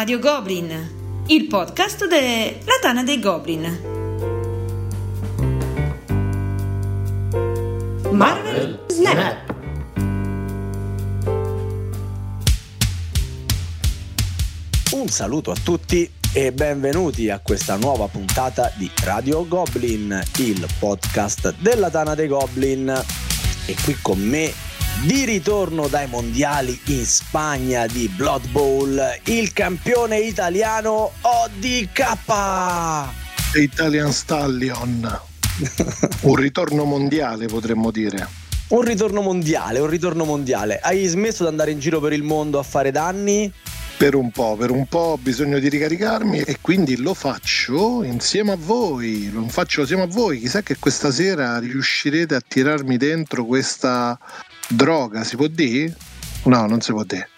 Radio Goblin, il podcast della Tana dei Goblin. Marvel Snap. Un saluto a tutti e benvenuti a questa nuova puntata di Radio Goblin, il podcast della Tana dei Goblin. E qui con me, di ritorno dai mondiali in Spagna di Blood Bowl, il campione italiano ODK. Italian Stallion. Un ritorno mondiale potremmo dire. Un ritorno mondiale, un ritorno mondiale. Hai smesso di andare in giro per il mondo a fare danni? Per un po', per un po' ho bisogno di ricaricarmi e quindi lo faccio insieme a voi, lo faccio insieme a voi, chissà che questa sera riuscirete a tirarmi dentro questa droga, si può dire? No, non si può dire.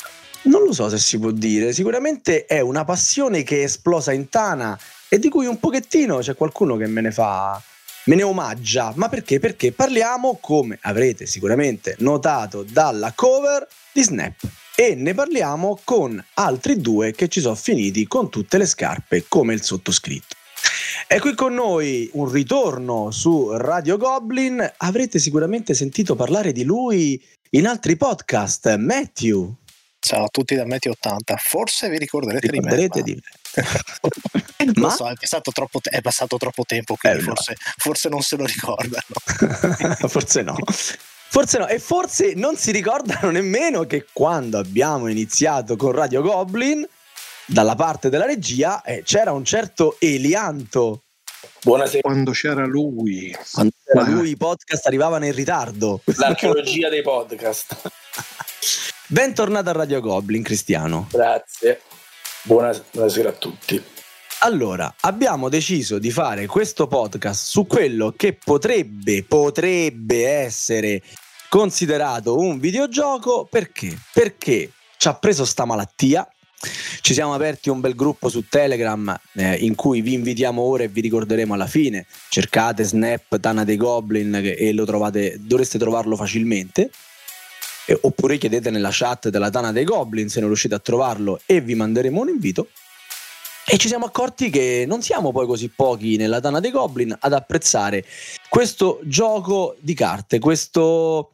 Non lo so se si può dire, sicuramente è una passione che è esplosa in Tana e di cui un pochettino c'è qualcuno che me ne fa me ne omaggia. Ma perché? Perché parliamo, come avrete sicuramente notato dalla cover, di Snap. E ne parliamo con altri due che ci sono finiti con tutte le scarpe, come il sottoscritto. È qui con noi un ritorno su Radio Goblin. Avrete sicuramente sentito parlare di lui in altri podcast. Matthew. Ciao a tutti da Matthew 80. Forse vi ricorderete, Ricorderete di me. di me. Lo Ma so, è passato troppo, te- è passato troppo tempo, quindi Eh, no. forse, forse non se lo ricordano. forse no. Forse no, e forse non si ricordano nemmeno che quando abbiamo iniziato con Radio Goblin, dalla parte della regia eh, c'era un certo Elianto. Buonasera, Quando c'era lui. Quando c'era lui i podcast arrivavano in ritardo. l'archeologia dei podcast. Bentornato a Radio Goblin, Cristiano. Grazie. Buona- Buonasera a tutti. Allora, abbiamo deciso di fare questo podcast su quello che potrebbe, potrebbe essere considerato un videogioco perché? Perché ci ha preso sta malattia. Ci siamo aperti un bel gruppo su Telegram eh, in cui vi invitiamo ora e vi ricorderemo alla fine. Cercate Snap Tana dei Goblin e lo trovate, dovreste trovarlo facilmente. E- oppure chiedete nella chat della Tana dei Goblin se non riuscite a trovarlo e vi manderemo un invito. E ci siamo accorti che non siamo poi così pochi nella Tana dei Goblin ad apprezzare questo gioco di carte, questo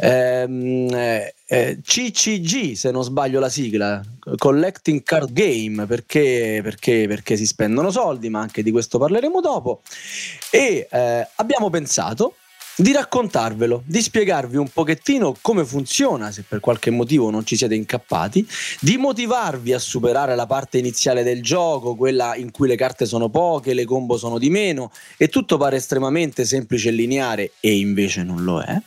ehm, eh, eh, CCG, se non sbaglio la sigla, Collecting Card Game, perché, perché, perché si spendono soldi, ma anche di questo parleremo dopo. E eh, abbiamo pensato di raccontarvelo, di spiegarvi un pochettino come funziona, se per qualche motivo non ci siete incappati, di motivarvi a superare la parte iniziale del gioco, quella in cui le carte sono poche, le combo sono di meno e tutto pare estremamente semplice e lineare e invece non lo è.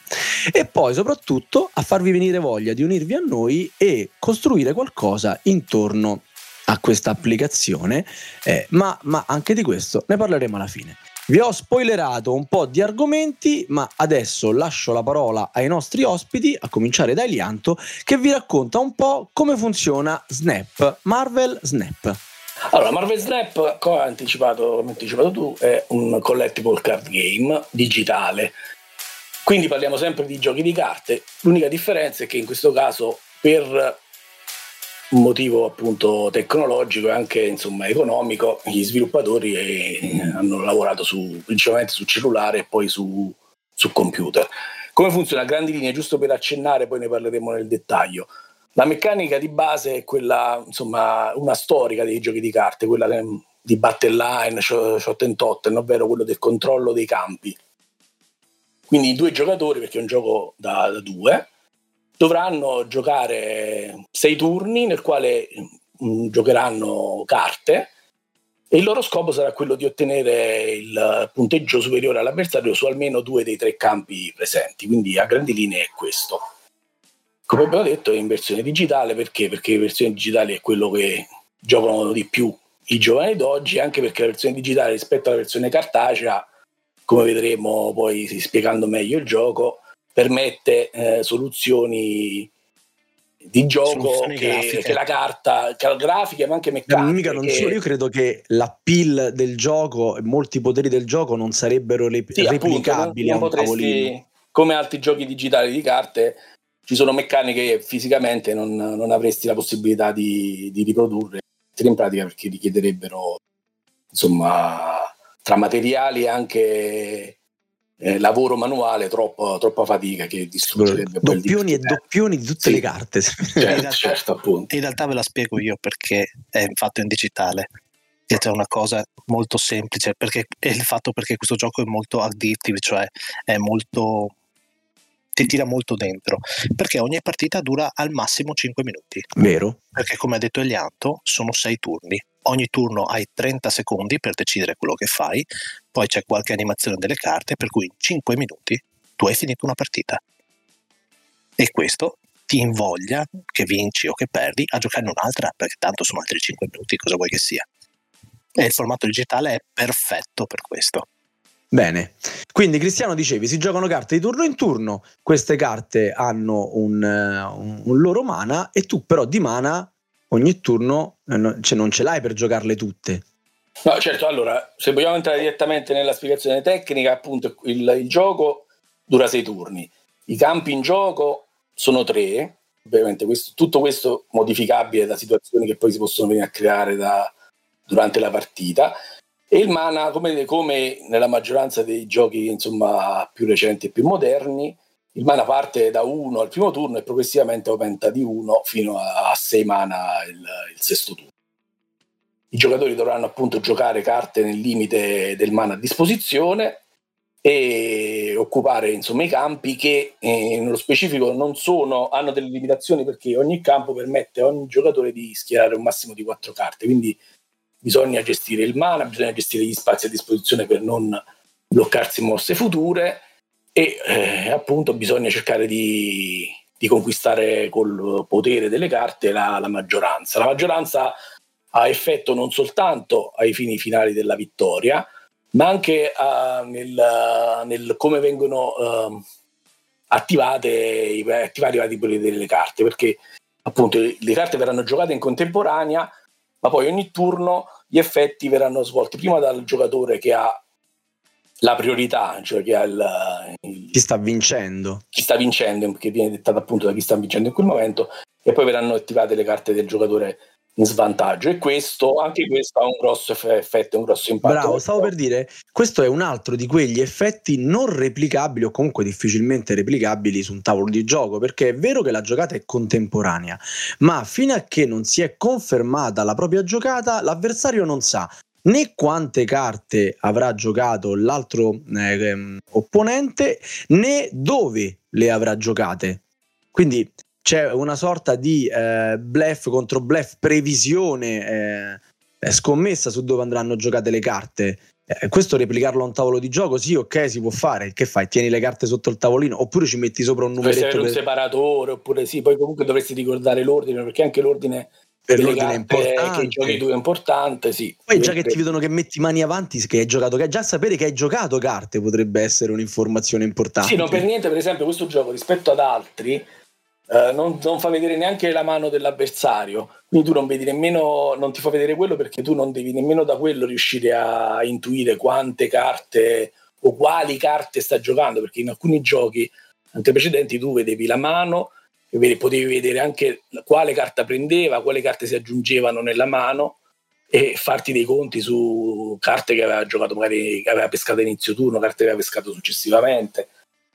E poi soprattutto a farvi venire voglia di unirvi a noi e costruire qualcosa intorno a questa applicazione, eh, ma, ma anche di questo ne parleremo alla fine. Vi ho spoilerato un po' di argomenti, ma adesso lascio la parola ai nostri ospiti, a cominciare da Elianto, che vi racconta un po' come funziona Snap, Marvel Snap. Allora, Marvel Snap, come hai anticipato, anticipato tu, è un collectible card game digitale. Quindi parliamo sempre di giochi di carte. L'unica differenza è che in questo caso, per motivo appunto tecnologico e anche insomma economico, gli sviluppatori eh, hanno lavorato su, principalmente su cellulare e poi su, su computer. Come funziona a grandi linee, giusto per accennare, poi ne parleremo nel dettaglio. La meccanica di base è quella, insomma, una storica dei giochi di carte, quella di battle line, shot and totten, ovvero quello del controllo dei campi. Quindi due giocatori, perché è un gioco da, da due, dovranno giocare sei turni nel quale mm, giocheranno carte e il loro scopo sarà quello di ottenere il punteggio superiore all'avversario su almeno due dei tre campi presenti. Quindi a grandi linee è questo. Come abbiamo detto è in versione digitale perché? Perché in versione digitale è quello che giocano di più i giovani d'oggi, anche perché la versione digitale rispetto alla versione cartacea, come vedremo poi spiegando meglio il gioco, permette eh, soluzioni di gioco che, che la carta, che grafiche ma anche meccaniche. Mica non che- solo, io credo che l'appeal del gioco e molti poteri del gioco non sarebbero re- Sì, appunto, replicabili non- a non tavolino. potresti- come altri giochi digitali di carte, ci sono meccaniche che fisicamente non, non avresti la possibilità di, di riprodurre in pratica perché richiederebbero insomma tra materiali anche eh, lavoro manuale troppo, troppa fatica che distruggerebbe doppioni e doppioni di tutte sì. le carte. Certo, in, realtà, certo, appunto. in realtà ve la spiego io perché è fatto in digitale. Che c'è una cosa molto semplice perché è il fatto perché questo gioco è molto addictive cioè è molto ti tira molto dentro perché ogni partita dura al massimo 5 minuti. Vero. Perché come ha detto Elianto sono 6 turni ogni turno hai 30 secondi per decidere quello che fai, poi c'è qualche animazione delle carte, per cui in 5 minuti tu hai finito una partita. E questo ti invoglia, che vinci o che perdi, a giocare un'altra, perché tanto sono altri 5 minuti, cosa vuoi che sia. E il formato digitale è perfetto per questo. Bene, quindi Cristiano dicevi, si giocano carte di turno in turno, queste carte hanno un, un, un loro mana e tu però di mana ogni turno eh, cioè non ce l'hai per giocarle tutte. No, certo, allora, se vogliamo entrare direttamente nella spiegazione tecnica, appunto il, il gioco dura sei turni, i campi in gioco sono tre, ovviamente questo, tutto questo modificabile da situazioni che poi si possono venire a creare da, durante la partita, e il mana, come, come, nella maggioranza dei giochi insomma, più recenti e più moderni, il mana parte da 1 al primo turno e progressivamente aumenta di 1 fino a 6 mana il, il, sesto turno. I giocatori dovranno appunto giocare carte nel limite del mana a disposizione e occupare insomma i campi che eh, nello specifico non sono, hanno delle limitazioni perché ogni campo permette a ogni giocatore di schierare un massimo di 4 carte, quindi bisogna gestire il mana, bisogna gestire gli spazi a disposizione per non bloccarsi mosse future e eh, appunto bisogna cercare di, di, conquistare col potere delle carte la, la, maggioranza. La maggioranza ha effetto non soltanto ai fini finali della vittoria, ma anche uh, nel, nel, come vengono uh, attivate, attivati i vari poteri delle carte, perché appunto le carte verranno giocate in contemporanea, ma poi ogni turno gli effetti verranno svolti prima dal giocatore che ha la priorità, cioè chi ha il, il, chi sta vincendo. Chi sta vincendo, che viene dettata appunto da chi sta vincendo in quel momento, e poi verranno attivate le carte del giocatore in svantaggio e questo, anche questo ha un grosso effetto, un grosso impatto. Bravo, stavo per dire, questo è un altro di quegli effetti non replicabili o comunque difficilmente replicabili su un tavolo di gioco, perché è vero che la giocata è contemporanea, ma fino a che non si è confermata la propria giocata, l'avversario non sa né quante carte avrà giocato l'altro eh, ehm, opponente né dove le avrà giocate. Quindi c'è una sorta di eh, bluff contro bluff, previsione, eh, scommessa su dove andranno giocate le carte. Eh, questo replicarlo a un tavolo di gioco, sì, ok, si può fare. Che fai? Tieni le carte sotto il tavolino oppure ci metti sopra un numeretto? Per... un separatore, oppure sì, poi comunque dovresti ricordare l'ordine perché anche l'ordine per l'ordine importante. Che giochi tu è importante, sì. Poi già che ti vedono che metti mani avanti, che hai giocato, che già sapere che hai giocato carte potrebbe essere un'informazione importante. Sì, non per niente, per esempio, questo gioco rispetto ad altri eh, non, non, fa vedere neanche la mano dell'avversario, quindi tu non vedi nemmeno, non ti fa vedere quello perché tu non devi nemmeno da quello riuscire a intuire quante carte o quali carte sta giocando, perché in alcuni giochi, anche precedenti, tu vedevi la mano potevi vedere anche quale carta prendeva, quale carte si aggiungevano nella mano e farti dei conti su carte che aveva giocato magari che aveva pescato inizio turno, carte che aveva pescato successivamente,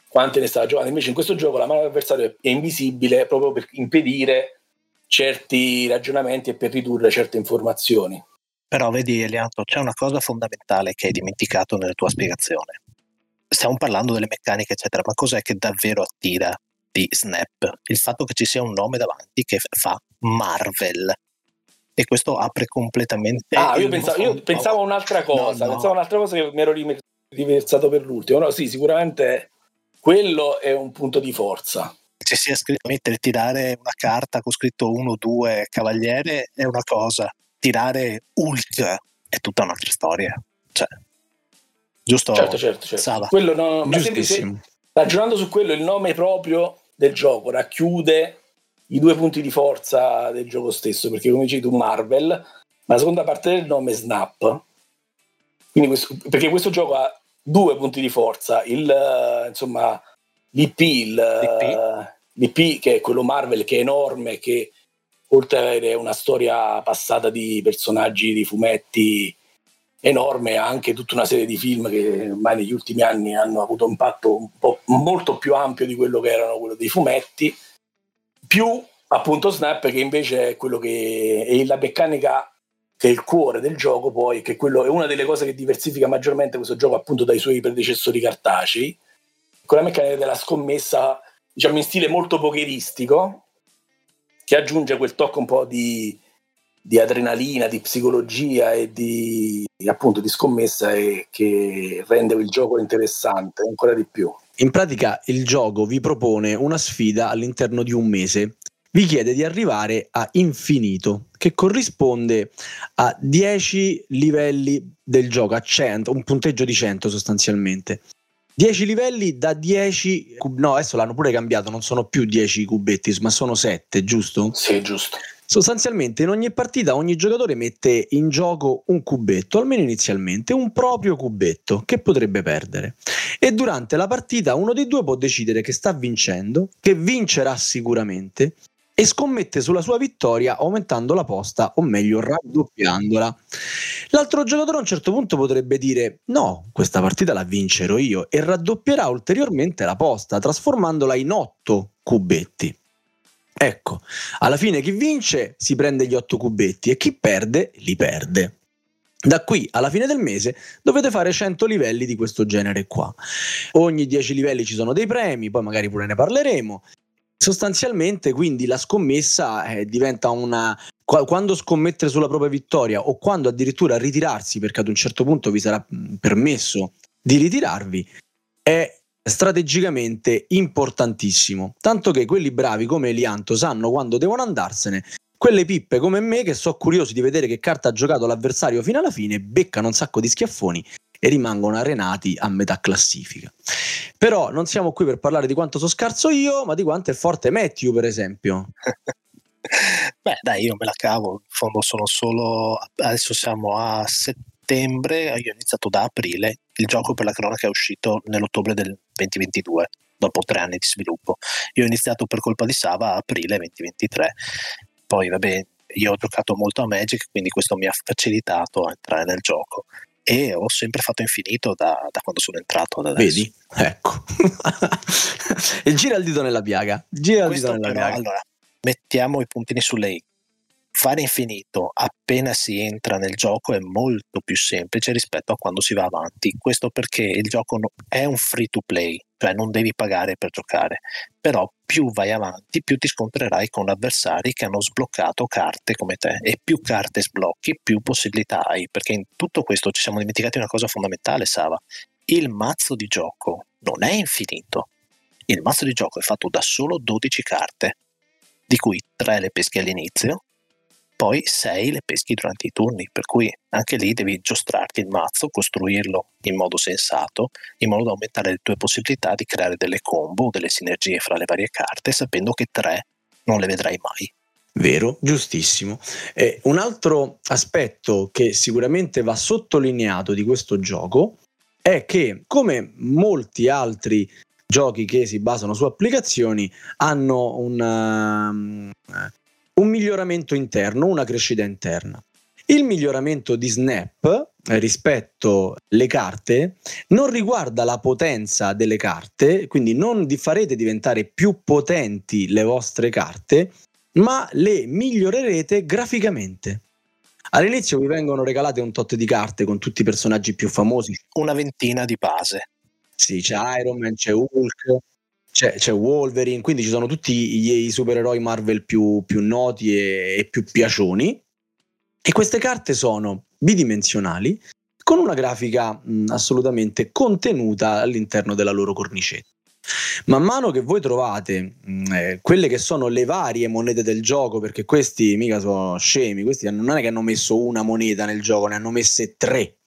quante ne stava giocando. Invece in questo gioco la mano dell'avversario è invisibile proprio per impedire certi ragionamenti e per ridurre certe informazioni. Però vedi Elianto, c'è una cosa fondamentale che hai dimenticato nella tua spiegazione. Stiamo parlando delle meccaniche, eccetera, ma cos'è che davvero attira di Snap, il fatto che ci sia un nome davanti che fa Marvel. E questo apre completamente. Ah, io pensavo, io pensavo, a un'altra cosa. No, no. Pensavo a un'altra cosa che mi ero riversato per l'ultimo. No, sì, sicuramente quello è un punto di forza. Se sia scritto mettere, tirare una carta con scritto 1-2 cavaliere è una cosa, tirare Hulk è tutta un'altra storia. Cioè, giusto? Certo, certo, certo. Quello no, Giustissimo. Se, ragionando su quello, il nome proprio del gioco racchiude i due punti di forza del gioco stesso, perché come dici tu Marvel, ma la seconda parte del nome è Snap. Questo, perché questo gioco ha due punti di forza, il, insomma, l'IP, il, l'IP. l'IP che è quello Marvel che è enorme, che oltre ad avere una storia passata di personaggi di fumetti enorme, anche tutta una serie di film che ormai negli ultimi anni hanno avuto un impatto un po' molto più ampio di quello che erano quello dei fumetti, più appunto Snap che invece è quello che è la meccanica che è il cuore del gioco poi, che quello è una delle cose che diversifica maggiormente questo gioco appunto dai suoi predecessori cartacei, con la meccanica della scommessa diciamo in stile molto pokeristico, che aggiunge quel tocco un po' di, di adrenalina, di psicologia e di appunto di scommessa e che rende il gioco interessante ancora di più. In pratica il gioco vi propone una sfida all'interno di un mese vi chiede di arrivare a infinito, che corrisponde a 10 livelli del gioco, a 100, un punteggio di 100 sostanzialmente. 10 livelli da 10 no adesso l'hanno pure cambiato non sono più 10 cubetti ma sono 7 giusto? sì giusto sostanzialmente in ogni partita ogni giocatore mette in gioco un cubetto almeno inizialmente un proprio cubetto che potrebbe perdere e durante la partita uno dei due può decidere che sta vincendo che vincerà sicuramente e scommette sulla sua vittoria aumentando la posta o meglio raddoppiandola. L'altro giocatore a un certo punto potrebbe dire no, questa partita la vincerò io e raddoppierà ulteriormente la posta trasformandola in 8 cubetti. Ecco, alla fine chi vince si prende gli 8 cubetti e chi perde li perde. Da qui alla fine del mese dovete fare 100 livelli di questo genere qua. Ogni 10 livelli ci sono dei premi, poi magari pure ne parleremo sostanzialmente quindi la scommessa eh, diventa una quando scommettere sulla propria vittoria o quando addirittura ritirarsi perché ad un certo punto vi sarà permesso di ritirarvi è strategicamente importantissimo tanto che quelli bravi come Elianto sanno quando devono andarsene quelle pippe come me che sono curiosi di vedere che carta ha giocato l'avversario fino alla fine beccano un sacco di schiaffoni e rimangono arenati a metà classifica. Però non siamo qui per parlare di quanto sono scarso io, ma di quanto è forte Matthew, per esempio. Beh, dai, io me la cavo. In fondo sono solo. Adesso siamo a settembre. Io ho iniziato da aprile. Il gioco per la cronaca è uscito nell'ottobre del 2022, dopo tre anni di sviluppo. Io ho iniziato per colpa di Sava a aprile 2023. Poi, vabbè, io ho giocato molto a Magic, quindi questo mi ha facilitato a entrare nel gioco e ho sempre fatto infinito da, da quando sono entrato. Vedi? Ecco. e gira il dito nella piaga. Gira il dito nella però, piaga. Allora, mettiamo i puntini su lei. Fare infinito appena si entra nel gioco è molto più semplice rispetto a quando si va avanti. Questo perché il gioco è un free to play, cioè non devi pagare per giocare. Però più vai avanti, più ti scontrerai con avversari che hanno sbloccato carte come te e più carte sblocchi, più possibilità hai, perché in tutto questo ci siamo dimenticati una cosa fondamentale, Sava. Il mazzo di gioco non è infinito. Il mazzo di gioco è fatto da solo 12 carte, di cui 3 le peschi all'inizio poi 6 le peschi durante i turni, per cui anche lì devi giostrarti il mazzo, costruirlo in modo sensato, in modo da aumentare le tue possibilità di creare delle combo delle sinergie fra le varie carte, sapendo che 3 non le vedrai mai. Vero, giustissimo. Eh, un altro aspetto che sicuramente va sottolineato di questo gioco è che, come molti altri giochi che si basano su applicazioni, hanno una, un miglioramento interno, una crescita interna. Il miglioramento di Snap eh, rispetto alle carte non riguarda la potenza delle carte, quindi non vi farete diventare più potenti le vostre carte, ma le migliorerete graficamente. All'inizio vi vengono regalate un tot di carte con tutti i personaggi più famosi. Una ventina di base. Sì, c'è Iron Man, c'è Hulk, c'è, c'è, Wolverine, quindi ci sono tutti i, supereroi Marvel più, più noti e, e, più piacioni. E queste carte sono bidimensionali con una grafica mh, assolutamente contenuta all'interno della loro cornicetta. Man mano che voi trovate mh, eh, quelle che sono le varie monete del gioco, perché questi mica sono scemi, questi non è che hanno messo una moneta nel gioco, ne hanno messe tre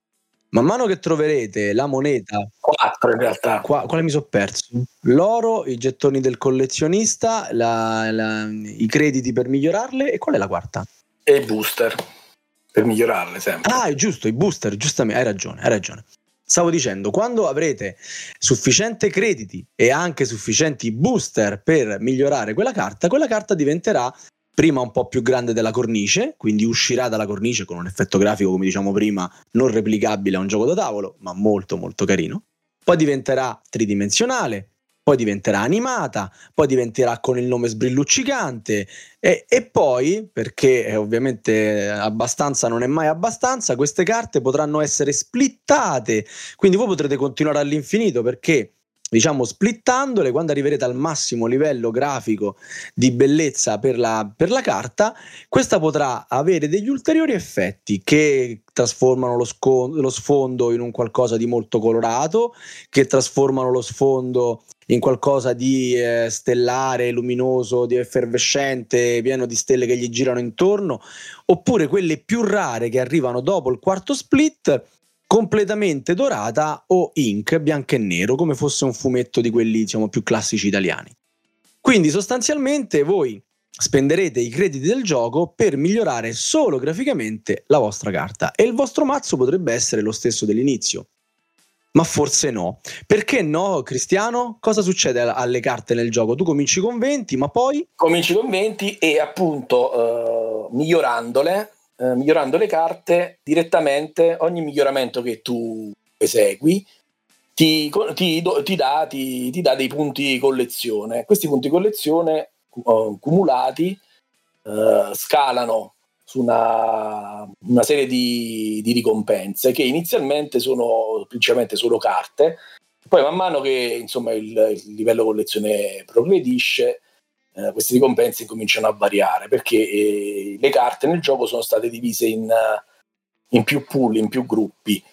Man mano che troverete la moneta, quattro in realtà, qua, quale mi sono perso? L'oro, i gettoni del collezionista, la, la, i crediti per migliorarle e qual è la quarta? E i booster per migliorarle sempre. Ah, è giusto, i booster, giustamente, hai ragione, hai ragione. Stavo dicendo, quando avrete sufficienti crediti e anche sufficienti booster per migliorare quella carta, quella carta diventerà prima un po' più grande della cornice, quindi uscirà dalla cornice con un effetto grafico, come diciamo prima, non replicabile a un gioco da tavolo, ma molto molto carino. Poi diventerà tridimensionale, poi diventerà animata, poi diventerà con il nome sbrilluccicante e, e poi, perché ovviamente abbastanza non è mai abbastanza, queste carte potranno essere splittate, quindi voi potrete continuare all'infinito perché diciamo splittandole quando arriverete al massimo livello grafico di bellezza per la, per la, carta questa potrà avere degli ulteriori effetti che trasformano lo, sco- lo sfondo in un qualcosa di molto colorato che trasformano lo sfondo in qualcosa di eh, stellare, luminoso, di effervescente, pieno di stelle che gli girano intorno, oppure quelle più rare che arrivano dopo il quarto split, completamente dorata o ink, bianco e nero, come fosse un fumetto di quelli diciamo, più classici italiani. Quindi sostanzialmente voi spenderete i crediti del gioco per migliorare solo graficamente la vostra carta e il vostro mazzo potrebbe essere lo stesso dell'inizio ma forse no. Perché no, Cristiano? Cosa succede alle carte nel gioco? Tu cominci con 20, ma poi... Cominci con 20 e appunto uh, migliorandole, uh, migliorando le carte direttamente, ogni miglioramento che tu esegui ti, ti, ti, dà, ti, dà, dei punti collezione. Questi punti collezione uh, cumulati scalano su una, una serie di, di, ricompense che inizialmente sono principalmente solo carte, poi man mano che insomma, il, il livello collezione progredisce, eh, queste ricompense cominciano a variare perché eh, le carte nel gioco sono state divise in, in più pool, in più gruppi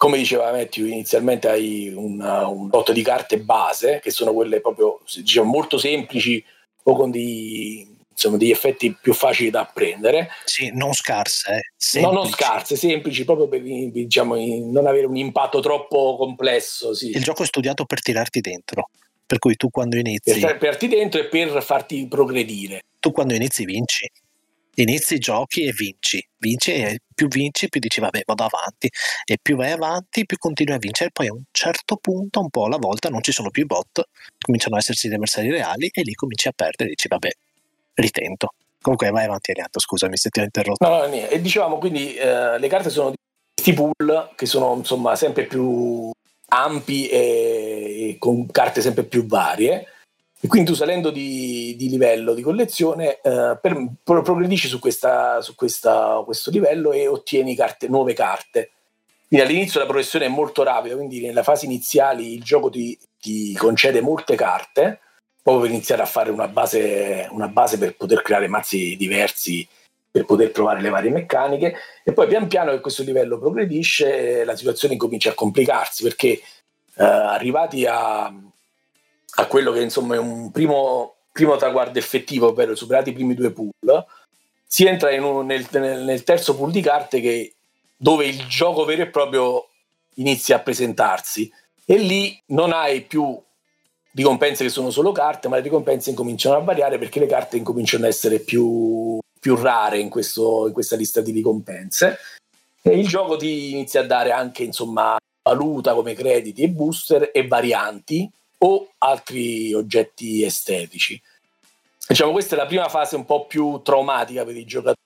come diceva Matthew, inizialmente hai una, un botto di carte base, che sono quelle proprio diciamo, molto semplici o con dei, insomma, degli effetti più facili da apprendere. Sì, non scarse. Eh. No, non scarse, semplici, proprio per diciamo, non avere un impatto troppo complesso. Sì. Il gioco è studiato per tirarti dentro, per cui tu quando inizi... Per tirarti dentro e per farti progredire. Tu quando inizi vinci. Inizi, giochi e vinci. Vinci e più vinci, più dici vabbè vado avanti. E più vai avanti, più continui a vincere. Poi a un certo punto, un po' alla volta, non ci sono più i bot, cominciano ad esserci gli avversari reali e lì cominci a perdere e dici vabbè ritento. Comunque vai avanti Arianto, scusami se ti ho interrotto. No, no, niente. E dicevamo quindi eh, le carte sono di questi pool che sono insomma sempre più ampi e, e, con carte sempre più varie. E quindi tu salendo di, di livello di collezione eh, per, pro, progredisci su, questa, su questa, questo livello e ottieni carte, nuove carte. Quindi all'inizio la progressione è molto rapida, quindi nella fase iniziali il gioco ti, ti concede molte carte proprio per iniziare a fare una base, una base per poter creare mazzi diversi per poter provare le varie meccaniche e poi pian piano che questo livello progredisce la situazione comincia a complicarsi perché eh, arrivati a, a, quello che insomma è un primo, primo traguardo effettivo ovvero superati i primi due pool si entra un, nel, nel, terzo pool di carte che, dove il gioco vero e proprio inizia a presentarsi e lì non hai più ricompense che sono solo carte, ma le ricompense incominciano a variare perché le carte incominciano ad essere più, più rare in, questo, in, questa lista di ricompense. E il gioco ti inizia a dare anche insomma, valuta come crediti e booster e varianti o altri oggetti estetici. Diciamo, questa è la prima fase un po' più traumatica per i giocatori,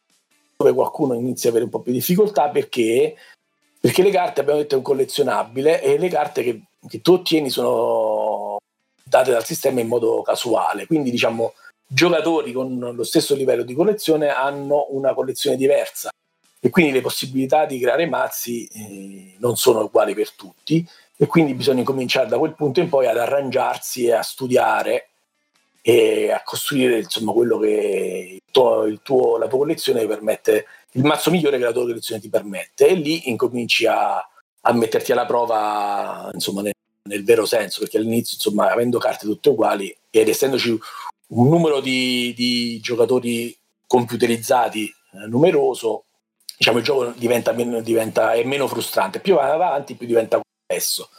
dove qualcuno inizia ad avere un po' più di difficoltà perché, perché le carte, abbiamo detto, è un collezionabile e le carte che, che tu ottieni sono date dal sistema in modo casuale. Quindi diciamo giocatori con lo stesso livello di collezione hanno una collezione diversa e quindi le possibilità di creare mazzi eh, non sono uguali per tutti e quindi bisogna cominciare da quel punto in poi ad arrangiarsi e a studiare e a costruire insomma quello che tuo, tuo, la tua collezione permette il mazzo migliore che la tua collezione ti permette. E lì incominci a, a metterti alla prova insomma nel, nel vero senso, perché all'inizio, insomma, avendo carte tutte uguali ed essendoci un numero di, di giocatori computerizzati eh, numeroso, diciamo il gioco diventa meno, diventa, è meno frustrante. Più va avanti, più diventa complesso.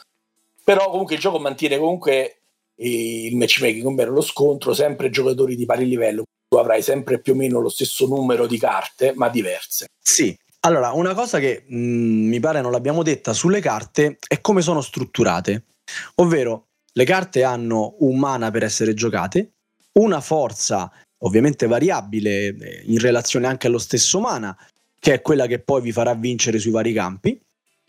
Però comunque il gioco mantiene comunque il matchmaking, ovvero lo scontro, sempre giocatori di pari livello. Tu avrai sempre più o meno lo stesso numero di carte, ma diverse. Sì, allora, una cosa che mh, mm, mi pare non l'abbiamo detta sulle carte è come sono strutturate. Ovvero, le carte hanno un mana per essere giocate, una forza ovviamente variabile eh, in relazione anche allo stesso mana, che è quella che poi vi farà vincere sui vari campi,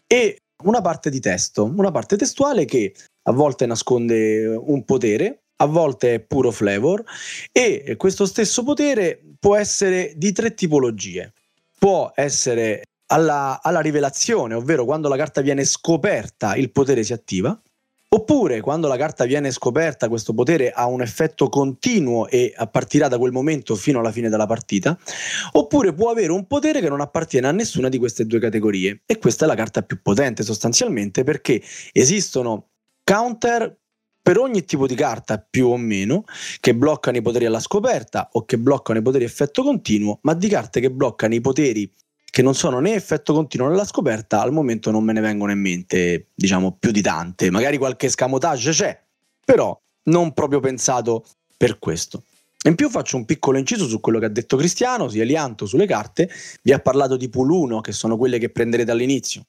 e una parte di testo, una parte testuale che a volte nasconde un potere, a volte è puro flavor e questo stesso potere può essere di tre tipologie. Può essere alla, alla rivelazione, ovvero quando la carta viene scoperta il potere si attiva, Oppure quando la carta viene scoperta, questo potere ha un effetto continuo e partirà da quel momento fino alla fine della partita. Oppure può avere un potere che non appartiene a nessuna di queste due categorie. E questa è la carta più potente sostanzialmente perché esistono counter per ogni tipo di carta più o meno che bloccano i poteri alla scoperta o che bloccano i poteri effetto continuo, ma di carte che bloccano i poteri che non sono né effetto continuo nella scoperta, al momento non me ne vengono in mente, diciamo, più di tante. Magari qualche scamotage c'è, però non proprio pensato per questo. In più faccio un piccolo inciso su quello che ha detto Cristiano, sia Elianto sulle carte, vi ha parlato di pool 1 che sono quelle che prenderete all'inizio,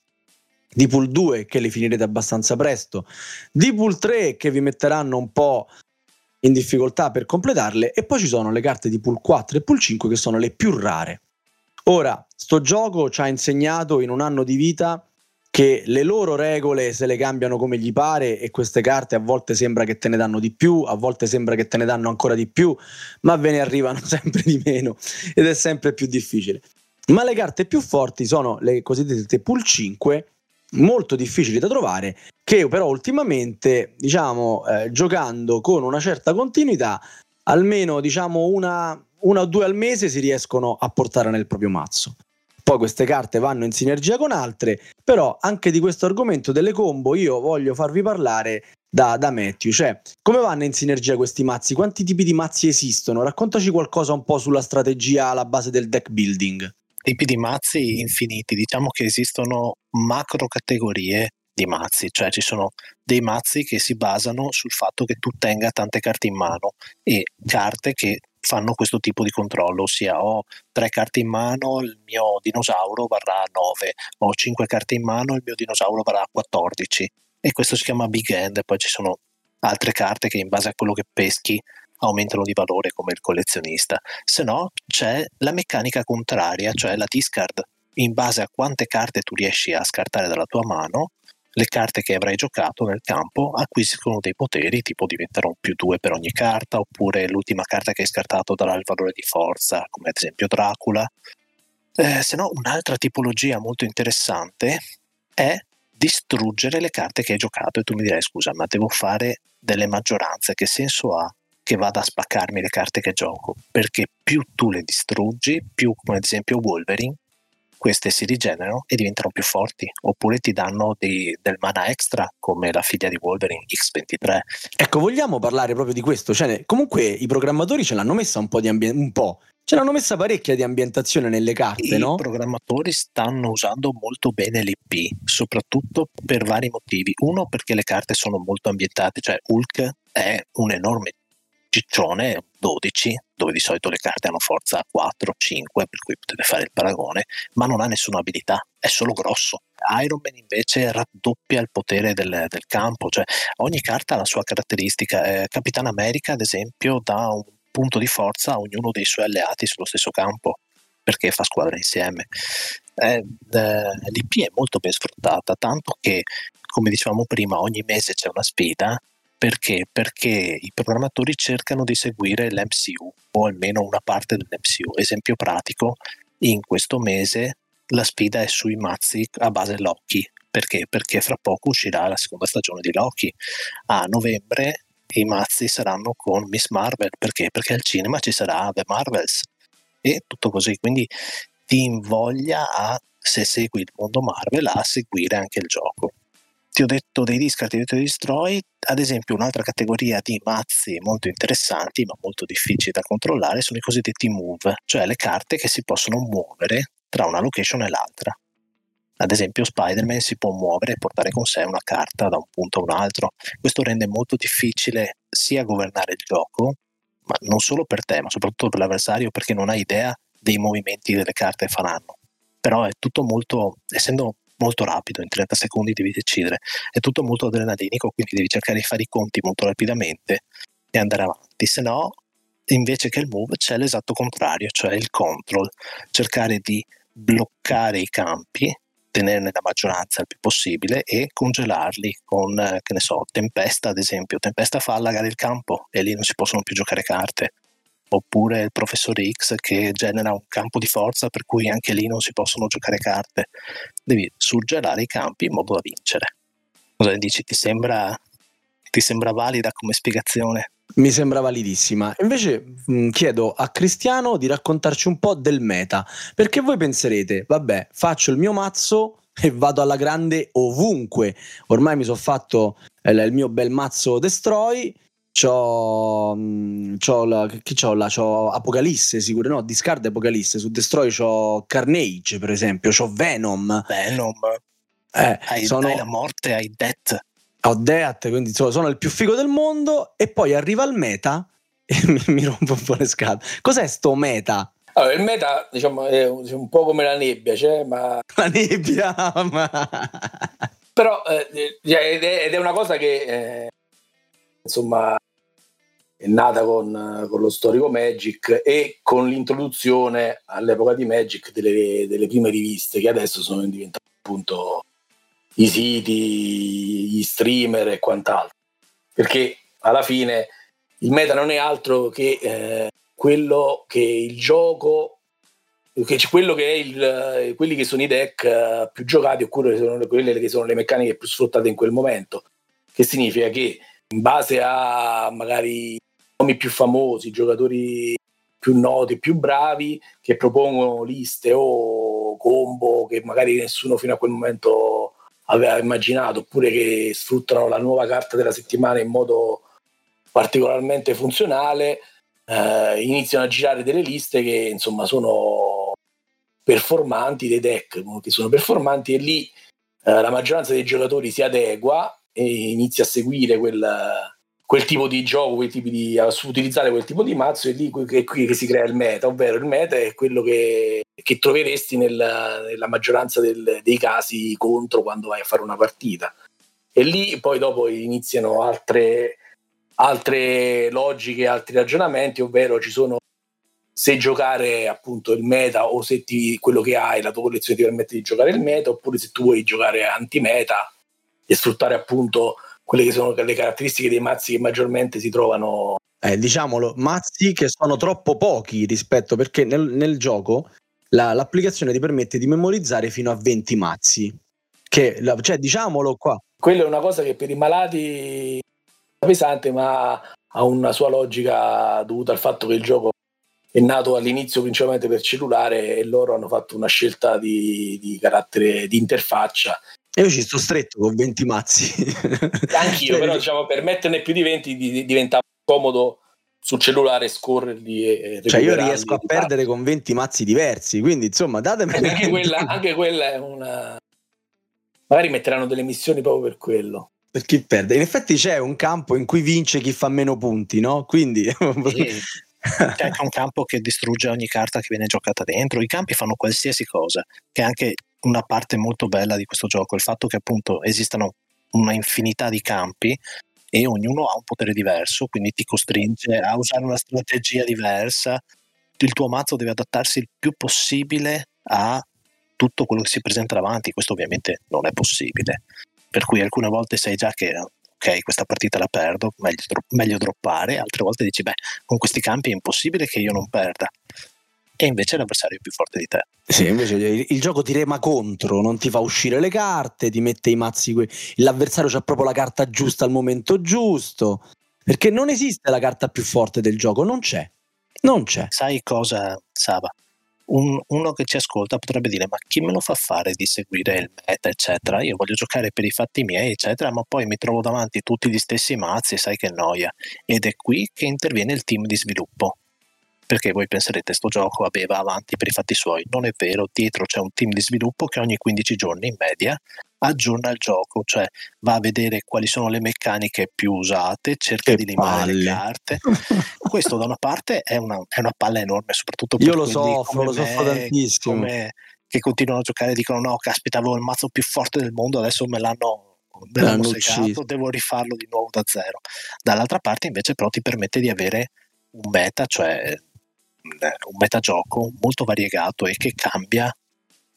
di pool 2 che le finirete abbastanza presto, di pool 3 che vi metteranno un po' in difficoltà per completarle e poi ci sono le carte di pool 4 e pool 5 che sono le più rare. Ora, sto gioco ci ha insegnato in un anno di vita che le loro regole se le cambiano come gli pare e queste carte a volte sembra che te ne danno di più, a volte sembra che te ne danno ancora di più, ma ve ne arrivano sempre di meno ed è sempre più difficile. Ma le carte più forti sono le cosiddette pool 5, molto difficili da trovare, che però ultimamente, diciamo, eh, giocando con una certa continuità, almeno diciamo una una o due al mese si riescono a portare nel proprio mazzo. Poi queste carte vanno in sinergia con altre, però anche di questo argomento delle combo io voglio farvi parlare da, da Matthew, cioè come vanno in sinergia questi mazzi? Quanti tipi di mazzi esistono? Raccontaci qualcosa un po' sulla strategia alla base del deck building. Tipi di mazzi infiniti, diciamo che esistono macro categorie di mazzi, cioè ci sono dei mazzi che si basano sul fatto che tu tenga tante carte in mano e carte che fanno questo tipo di controllo, ossia ho tre carte in mano, il mio dinosauro varrà 9, ho cinque carte in mano, il mio dinosauro varrà 14 e questo si chiama big end, poi ci sono altre carte che in base a quello che peschi aumentano di valore come il collezionista, se no c'è la meccanica contraria, cioè la discard, in base a quante carte tu riesci a scartare dalla tua mano le carte che avrai giocato nel campo acquisiscono dei poteri, tipo diventano più due per ogni carta, oppure l'ultima carta che hai scartato darà il valore di forza, come ad esempio Dracula. Eh, se no, un'altra tipologia molto interessante è distruggere le carte che hai giocato e tu mi direi scusa ma devo fare delle maggioranze che senso ha che vada a spaccarmi le carte che gioco perché più tu le distruggi più come ad esempio Wolverine queste si rigenerano e diventano più forti, oppure ti danno di, del mana extra come la figlia di Wolverine X23. Ecco, vogliamo parlare proprio di questo? Cioè, comunque i programmatori ce l'hanno messa un po' di ambiente, un po'. Ce l'hanno messa parecchia di ambientazione nelle carte, I no? I programmatori stanno usando molto bene l'IP, soprattutto per vari motivi. Uno, perché le carte sono molto ambientate, cioè Hulk è un enorme ciccione 12, dove di solito le carte hanno forza 4, 5, per cui potete fare il paragone, ma non ha nessuna abilità, è solo grosso. Iron Man invece raddoppia il potere del, del campo, cioè ogni carta ha la sua caratteristica. Eh, Capitan America, ad esempio, dà un punto di forza a ognuno dei suoi alleati sullo stesso campo perché fa squadra insieme. Eh, eh, L'IP è molto ben sfruttata, tanto che, come dicevamo prima, ogni mese c'è una sfida perché? Perché i programmatori cercano di seguire l'MCU o almeno una parte dell'MCU. Esempio pratico, in questo mese la sfida è sui mazzi a base Loki. Perché? Perché fra poco uscirà la seconda stagione di Loki. A novembre i mazzi saranno con Miss Marvel. Perché? Perché al cinema ci sarà The Marvels e tutto così. Quindi ti invoglia a, se segui il mondo Marvel, a seguire anche il gioco ti ho detto dei discard, ti ho detto dei destroy, ad esempio un'altra categoria di mazzi molto interessanti ma molto difficili da controllare sono i cosiddetti move, cioè le carte che si possono muovere tra una location e l'altra. Ad esempio Spider-Man si può muovere e portare con sé una carta da un punto a un altro. Questo rende molto difficile sia governare il gioco, ma non solo per te, ma soprattutto per l'avversario perché non hai idea dei movimenti che le carte faranno. Però è tutto molto, essendo molto rapido, in 30 secondi devi decidere. È tutto molto adrenalinico, quindi devi cercare di fare i conti molto rapidamente e andare avanti, se no invece che il move c'è l'esatto contrario, cioè il control, cercare di bloccare i campi, tenerne la maggioranza il più possibile e congelarli con, eh, che ne so, Tempesta ad esempio. Tempesta fa allagare il campo e lì non si possono più giocare carte. Oppure il professore X che genera un campo di forza per cui anche lì non si possono giocare carte. Devi surgelare i campi in modo da vincere. Cosa ne dici? Ti sembra, ti sembra valida come spiegazione? Mi sembra validissima. Invece mh, chiedo a Cristiano di raccontarci un po' del meta, perché voi penserete, vabbè, faccio il mio mazzo e vado alla grande ovunque. Ormai mi sono fatto eh, il mio bel mazzo Destroy, c'ho, mh, c'ho la, chi c'ho là? C'ho Apocalisse, sicuro, no, discard Apocalisse, su Destroy c'ho Carnage, per esempio, c'ho Venom. Venom. Eh, hai, sono... hai la morte, hai Death ho Death, quindi insomma, sono il più figo del mondo e poi arriva il meta e mi, mi rompo un po' le scatole. Cos'è sto meta? Allora, il meta diciamo, è un po' come la nebbia, cioè, ma... La nebbia, ma... Però eh, cioè, ed, è, una cosa che eh, insomma è nata con, con, lo storico Magic e con l'introduzione all'epoca di Magic delle, delle prime riviste che adesso sono diventate appunto i siti, gli streamer e quant'altro. Perché alla fine il meta non è altro che eh, quello che il gioco, che quello che è il, quelli che sono i deck uh, più giocati oppure sono quelle che sono le meccaniche più sfruttate in quel momento. Che significa che in base a magari nomi più famosi, giocatori più noti, più bravi, che propongono liste o combo che magari nessuno fino a quel momento aveva immaginato, oppure che sfruttano la nuova carta della settimana in modo particolarmente funzionale, eh, iniziano a girare delle liste che insomma sono performanti, dei deck che sono performanti e lì eh, la maggioranza dei giocatori si adegua e inizia a seguire quel, quel tipo di gioco, quel tipo di, a utilizzare quel tipo di mazzo e lì è qui che si crea il meta, ovvero il meta è quello che, che troveresti nel, nella maggioranza del, dei casi contro quando vai a fare una partita. E lì poi dopo iniziano altre, altre logiche, altri ragionamenti, ovvero ci sono se giocare appunto il meta o se ti, quello che hai, la tua collezione ti permette di giocare il meta, oppure se tu vuoi giocare anti-meta e sfruttare appunto quelle che sono le caratteristiche dei mazzi che maggiormente si trovano. Eh, diciamolo, mazzi che sono troppo pochi rispetto perché nel, nel gioco la, l'applicazione ti permette di memorizzare fino a 20 mazzi. Che, cioè, diciamolo qua. Quella è una cosa che per i malati è pesante, ma ha una sua logica dovuta al fatto che il gioco è nato all'inizio principalmente per cellulare e loro hanno fatto una scelta di, di carattere di interfaccia io ci sto stretto con 20 mazzi. Anch'io, cioè, però diciamo, per metterne più di 20 di, diventa comodo sul cellulare scorrerli e cioè io riesco a perdere con 20 mazzi diversi quindi insomma datemi eh, anche, quella, anche quella è una magari metteranno delle missioni proprio per quello per chi perde in effetti c'è un campo in cui vince chi fa meno punti no? quindi sì. c'è anche un campo che distrugge ogni carta che viene giocata dentro i campi fanno qualsiasi cosa che anche una parte molto bella di questo gioco, il fatto che appunto esistano una infinità di campi e ognuno ha un potere diverso, quindi ti costringe a usare una strategia diversa. Il tuo mazzo deve adattarsi il più possibile a tutto quello che si presenta davanti, questo ovviamente non è possibile. Per cui alcune volte sai già che ok, questa partita la perdo, meglio, meglio droppare, altre volte dici beh, con questi campi è impossibile che io non perda e invece l'avversario è più forte di te. Sì, invece il, il, gioco ti rema contro, non ti fa uscire le carte, ti mette i mazzi. Que- l'avversario c'ha proprio la carta giusta al momento giusto. Perché non esiste la carta più forte del gioco, non c'è. Non c'è. Sai cosa, Saba? Un, uno che ci ascolta potrebbe dire: Ma chi me lo fa fare di seguire il meta, eccetera? Io voglio giocare per i fatti miei, eccetera, ma poi mi trovo davanti tutti gli stessi mazzi, sai che noia. Ed è qui che interviene il team di sviluppo perché voi penserete sto gioco vabbè, va avanti per i fatti suoi. Non è vero, dietro c'è un team di sviluppo che ogni 15 giorni in media aggiorna il gioco, cioè va a vedere quali sono le meccaniche più usate, cerca che di limare le carte. Questo da una parte è una, è una palla enorme, soprattutto per Io lo soffro, lo soffro tantissimo. Come, che continuano a giocare e dicono no, caspita, avevo il mazzo più forte del mondo, adesso me l'hanno me l'hanno segato, devo rifarlo di nuovo da zero. Dall'altra parte invece però ti permette di avere un meta, cioè un metagioco molto variegato e che cambia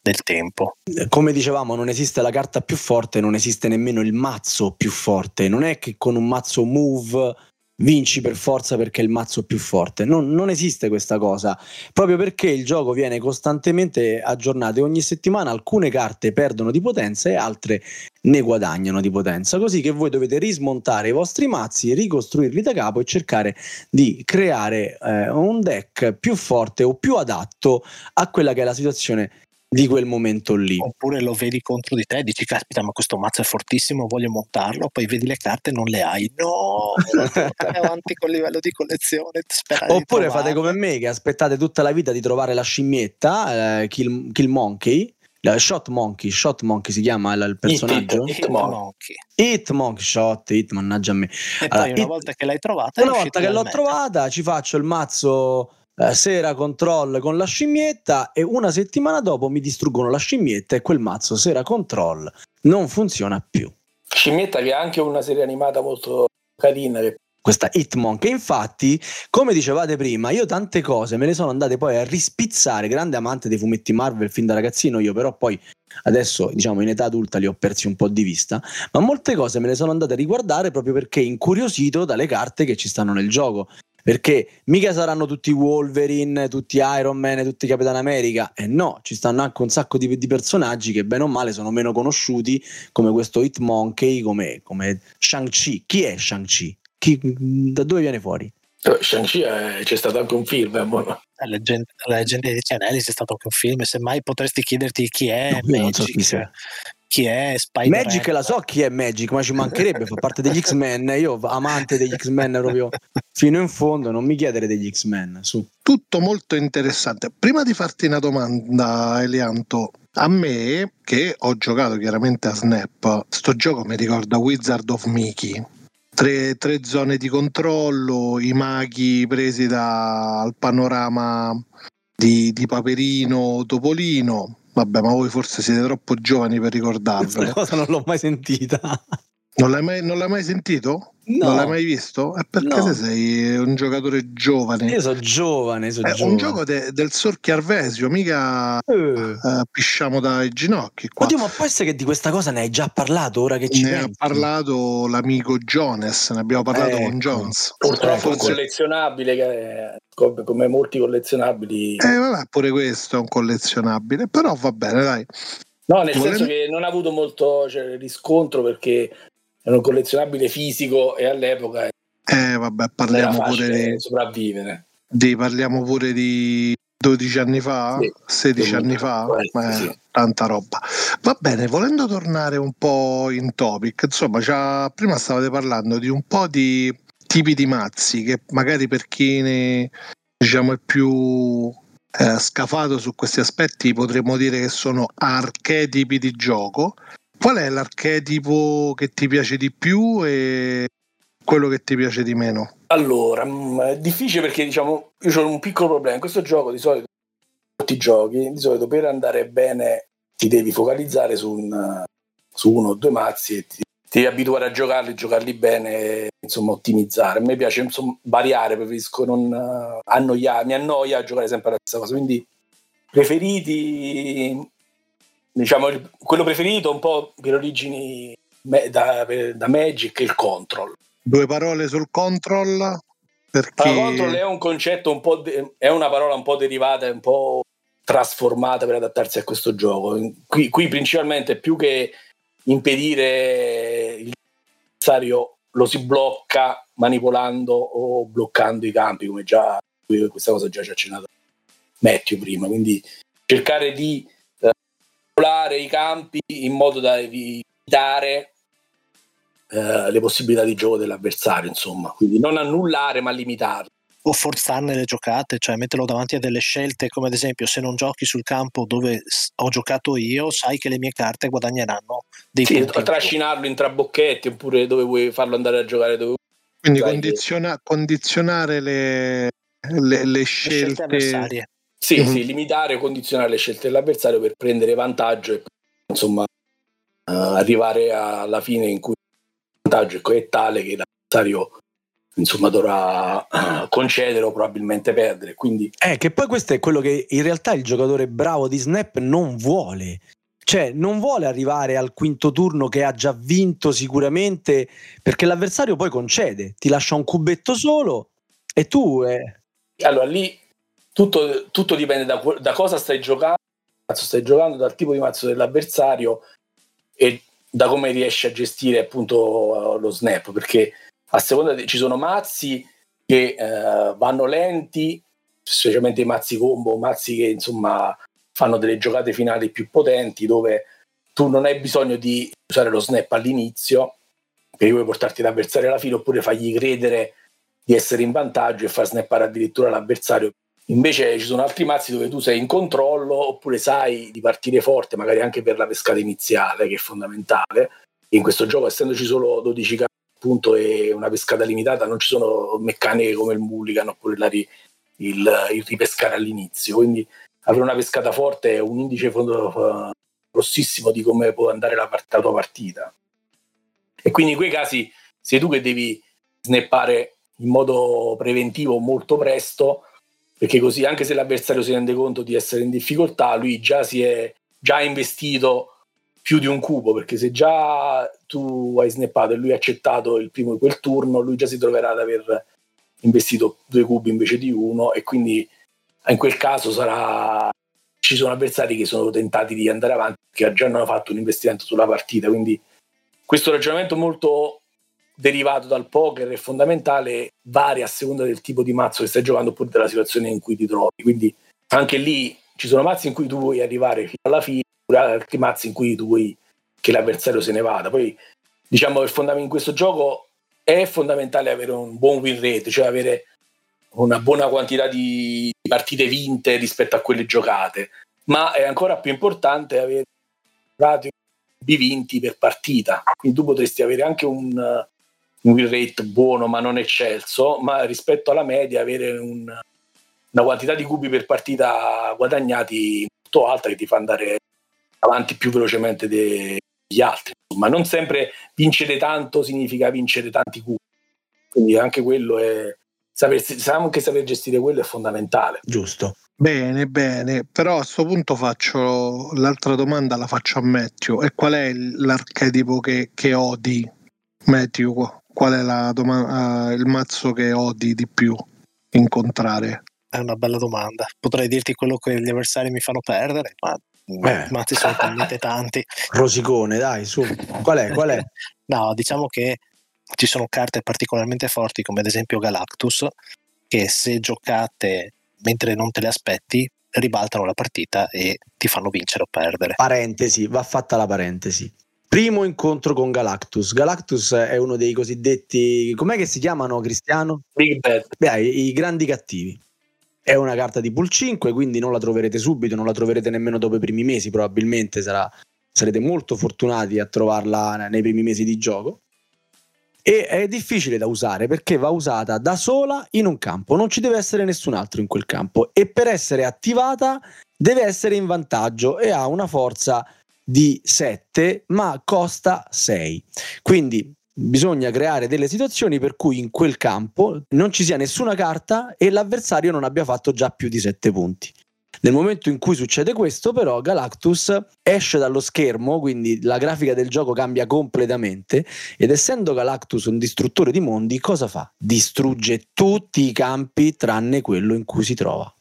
del tempo. Come dicevamo, non esiste la carta più forte, non esiste nemmeno il mazzo più forte. Non è che con un mazzo move vinci per forza perché è il mazzo più forte. Non, non, esiste questa cosa, proprio perché il gioco viene costantemente aggiornato e ogni settimana alcune carte perdono di potenza e altre ne guadagnano di potenza, così che voi dovete rismontare i vostri mazzi, ricostruirli da capo e cercare di creare eh, un deck più forte o più adatto a quella che è la situazione di quel momento lì. Oppure lo vedi contro di te e dici caspita ma questo mazzo è fortissimo, voglio montarlo, poi vedi le carte e non le hai. No, avanti col livello di collezione. Oppure di fate come me che aspettate tutta la vita di trovare la scimmietta, eh, Kill, Kill Monkey, Shot Monkey, Shot Monkey si chiama il, il personaggio? Hit, hit, Monkey. Hit Monkey, Shot, Hit, mannaggia a me. E allora, poi una hit, volta che l'hai trovata... Una volta che l'ho meta. trovata ci faccio il mazzo eh, sera control con la scimmietta e una settimana dopo mi distruggono la scimmietta e quel mazzo sera control non funziona più. Scimmietta che ha anche una serie animata molto carina che questa Hitmonk. Infatti, come dicevate prima, io tante cose me le sono andate poi a rispizzare, grande amante dei fumetti Marvel fin da ragazzino io, però poi adesso diciamo in età adulta li ho persi un po' di vista, ma molte cose me le sono andate a riguardare proprio perché incuriosito dalle carte che ci stanno nel gioco. Perché mica saranno tutti Wolverine, tutti Iron Man, tutti Capitan America. E eh no, ci stanno anche un sacco di, di, personaggi che bene o male sono meno conosciuti, come questo Hitmonkey, come, come Shang-Chi. Chi è Shang-Chi? Chi, da dove viene fuori? Eh, Shang-Chi è, c'è stato anche un film. Eh, la leggenda, la leggenda di Cianelli c'è stato anche un film. Semmai potresti chiederti chi è no, Magic. So chi, chi è Spider-Man. Magic la so chi è Magic, ma ci mancherebbe, fa parte degli X-Men. Io amante degli X-Men proprio fino in fondo, non mi chiedere degli X-Men. Su. Tutto molto interessante. Prima di farti una domanda, Elianto, a me, che ho giocato chiaramente a Snap, sto gioco mi ricorda Wizard of Mickey. Tre, tre zone di controllo, i maghi presi dal panorama di, di Paperino, Topolino, Vabbè, ma voi forse siete troppo giovani per ricordarvelo. Questa cosa non l'ho mai sentita. Non l'hai mai, non l'hai mai sentito? No. Non l'hai mai visto? È perché no. sei un giocatore giovane. Io sono giovane, so È giovane. un gioco de, del Sorchi Arvesio, mica uh. Uh, pisciamo dai ginocchi. Qua. Oddio, ma può essere che di questa cosa ne hai già parlato ora che ci Ne ha parlato l'amico Jones, ne abbiamo parlato eh, con Jones. Purtroppo un collezionabile che come, come molti collezionabili. Eh, vabbè, pure questo è un collezionabile, però va bene, dai. No, nel Volendo... senso che non ha avuto molto cioè, riscontro perché è un collezionabile fisico e all'epoca eh vabbè parliamo pure di sopravvivere. di, parliamo pure di 12 anni fa? Sì, 16 anni fa? Eh, sì. tanta roba. Va bene volendo tornare un po' in topic insomma già prima stavate parlando di un po' di tipi di mazzi che magari per chi ne diciamo è più eh, scafato su questi aspetti potremmo dire che sono archetipi di gioco Qual è l'archetipo che ti piace di più e quello che ti piace di meno? Allora, mm, è difficile perché diciamo io ho un piccolo problema. In questo gioco di solito, tutti i giochi, di solito per andare bene ti devi focalizzare su, un, su uno o due mazzi e ti, ti devi abituare a giocarli, giocarli bene, insomma ottimizzare. A me piace insomma, variare, preferisco non uh, annoiare, mi annoia a giocare sempre la stessa cosa. Quindi preferiti diciamo, quello preferito un po' per origini da, da Magic il Control. Due parole sul Control? Perché... Allora, control è un concetto un po' de- è una parola un po' derivata, un po' trasformata per adattarsi a questo gioco. Qui, qui principalmente più che impedire il avversario lo si blocca manipolando o bloccando i campi, come già questa cosa già ci ha accennato Matthew prima. Quindi cercare di controllare i campi in modo da evitare eh, le possibilità di gioco dell'avversario, insomma. Quindi non annullare ma limitarle. O forzarne le giocate, cioè metterlo davanti a delle scelte come ad esempio se non giochi sul campo dove ho giocato io, sai che le mie carte guadagneranno dei sì, punti. trascinarlo in trabocchetti oppure dove vuoi farlo andare a giocare dove Quindi condiziona- condizionare le, le, le scelte, le scelte avversarie. Sì, mm-hmm. sì, limitare o condizionare le scelte dell'avversario per prendere vantaggio e insomma uh, arrivare alla fine in cui il vantaggio è tale che l'avversario insomma dovrà uh, concedere o probabilmente perdere. Quindi... Eh, che poi questo è quello che in realtà il giocatore bravo di Snap non vuole. Cioè, non vuole arrivare al quinto turno che ha già vinto sicuramente, perché l'avversario poi concede, ti lascia un cubetto solo e tu... Eh... Allora lì tutto, tutto dipende da, da, cosa stai giocando, stai giocando, dal tipo di mazzo dell'avversario e da come riesci a gestire appunto lo snap, perché a seconda di, ci sono mazzi che eh, vanno lenti, specialmente i mazzi combo, mazzi che insomma fanno delle giocate finali più potenti dove tu non hai bisogno di usare lo snap all'inizio perché vuoi portarti l'avversario alla fine oppure fargli credere di essere in vantaggio e far snappare addirittura l'avversario. Invece ci sono altri mazzi dove tu sei in controllo oppure sai di partire forte, magari anche per la pescata iniziale, che è fondamentale. In questo gioco, essendoci solo 12 campi appunto e una pescata limitata, non ci sono meccaniche come il mulligan oppure la, il, il ripescare all'inizio. Quindi avere una pescata forte è un indice grossissimo di come può andare la, part- la tua partita. E quindi in quei casi sei tu che devi snappare in modo preventivo molto presto, perché così anche se l'avversario si rende conto di essere in difficoltà, lui già si è già investito più di un cubo, perché se già tu hai snappato e lui ha accettato il primo di quel turno, lui già si troverà ad aver investito due cubi invece di uno e quindi in quel caso sarà ci sono avversari che sono tentati di andare avanti che già hanno fatto un investimento sulla partita quindi questo ragionamento molto derivato dal poker è fondamentale varia a seconda del tipo di mazzo che stai giocando oppure della situazione in cui ti trovi quindi anche lì ci sono mazzi in cui tu vuoi arrivare fino alla fine altri mazzi in cui tu vuoi che l'avversario se ne vada poi diciamo che in questo gioco è fondamentale avere un buon win rate cioè avere una buona quantità di partite vinte rispetto a quelle giocate, ma è ancora più importante avere ratio di vinti per partita. Quindi tu potresti avere anche un, un win rate buono ma non eccelso, ma rispetto alla media avere un, una quantità di cubi per partita guadagnati molto alta che ti fa andare avanti più velocemente degli altri. Ma non sempre vincere tanto significa vincere tanti cubi. Quindi anche quello è, saper, anche saper gestire quello è fondamentale. Giusto. Bene, bene, però a questo punto faccio l'altra domanda, la faccio a Matthew. E qual è l'archetipo che, che odi, Matthew? Qual è la doma- uh, il mazzo che odi di più incontrare? È una bella domanda. Potrei dirti quello che gli avversari mi fanno perdere, ma i mazzi sono talmente tanti. Rosicone, dai, su. Qual è? Qual è? no, diciamo che ci sono carte particolarmente forti come ad esempio Galactus che se giocate mentre non te le aspetti ribaltano la partita e ti fanno vincere o perdere. Parentesi, va fatta la parentesi. Primo incontro con Galactus. Galactus è uno dei cosiddetti. Com'è che si chiamano, Cristiano? Big Bad. Beh, i grandi cattivi. È una carta di pool 5, quindi non la troverete subito, non la troverete nemmeno dopo i primi mesi. Probabilmente sarà, sarete molto fortunati a trovarla nei primi mesi di gioco e è difficile da usare perché va usata da sola in un campo, non ci deve essere nessun altro in quel campo e per essere attivata deve essere in vantaggio e ha una forza di 7 ma costa 6. Quindi bisogna creare delle situazioni per cui in quel campo non ci sia nessuna carta e l'avversario non abbia fatto già più di 7 punti. Nel momento in cui succede questo, però, Galactus esce dallo schermo, quindi la grafica del gioco cambia completamente. Ed essendo Galactus un distruttore di mondi, cosa fa? Distrugge tutti i campi tranne quello in cui si trova.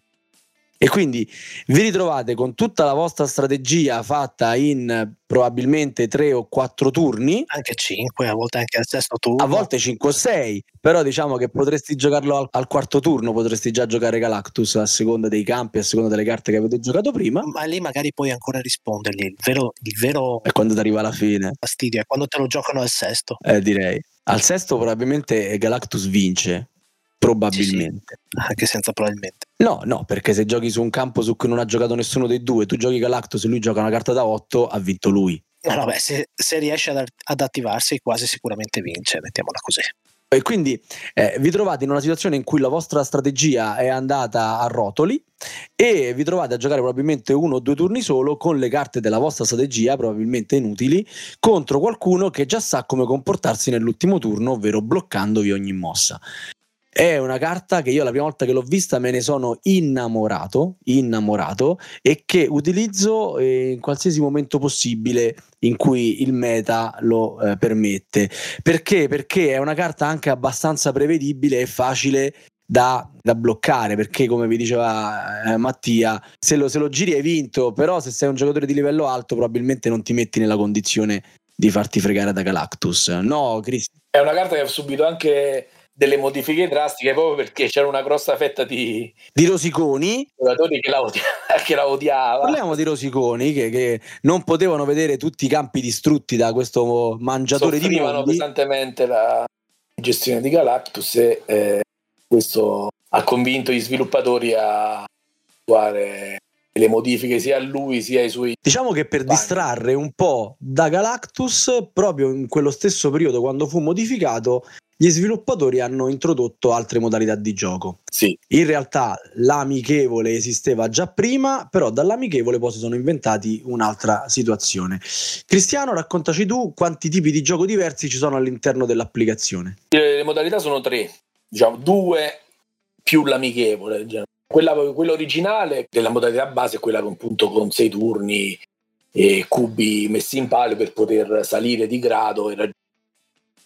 E quindi vi ritrovate con tutta la vostra strategia fatta in probabilmente tre o quattro turni. Anche cinque, a volte anche al sesto turno. A volte cinque o sei, però diciamo che potresti giocarlo al, al, quarto turno, potresti già giocare Galactus a seconda dei campi, a seconda delle carte che avete giocato prima. Ma lì magari puoi ancora rispondergli. Il vero, il vero è quando ti arriva la fine. Fastidio, è quando te lo giocano al sesto. Eh, direi. Al sesto probabilmente Galactus vince Probabilmente. Sì, sì. Anche senza probabilmente. No, no, perché se giochi su un campo su cui non ha giocato nessuno dei due, tu giochi Galactus e lui gioca una carta da 8, ha vinto lui. No, no, beh, se, se riesce ad, ad, attivarsi quasi sicuramente vince, mettiamola così. E quindi eh, vi trovate in una situazione in cui la vostra strategia è andata a rotoli e vi trovate a giocare probabilmente uno o due turni solo con le carte della vostra strategia, probabilmente inutili, contro qualcuno che già sa come comportarsi nell'ultimo turno, ovvero bloccandovi ogni mossa. È una carta che io la prima volta che l'ho vista me ne sono innamorato, innamorato e che utilizzo eh, in qualsiasi momento possibile in cui il meta lo eh, permette. Perché? Perché è una carta anche abbastanza prevedibile e facile da, da, bloccare perché come vi diceva eh, Mattia se lo, se lo, giri hai vinto però se sei un giocatore di livello alto probabilmente non ti metti nella condizione di farti fregare da Galactus no Chris è una carta che ha subito anche delle modifiche drastiche proprio perché c'era una grossa fetta di, di rosiconi che la, odia- che la odiava. Parliamo di rosiconi che, che, non potevano vedere tutti i campi distrutti da questo mangiatore di mondi. pesantemente la gestione di Galactus e eh, questo ha convinto gli sviluppatori a fare le modifiche sia a lui sia ai suoi. Diciamo che per bagni. distrarre un po' da Galactus, proprio in quello stesso periodo quando fu modificato, gli sviluppatori hanno introdotto altre modalità di gioco. Sì. In realtà l'amichevole esisteva già prima, però dall'amichevole poi si sono inventati un'altra situazione. Cristiano, raccontaci tu quanti tipi di gioco diversi ci sono all'interno dell'applicazione. Le modalità sono tre, diciamo due più l'amichevole. Quella, quella, originale della modalità base è quella appunto, con sei turni e cubi messi in palio per poter salire di grado e raggiungere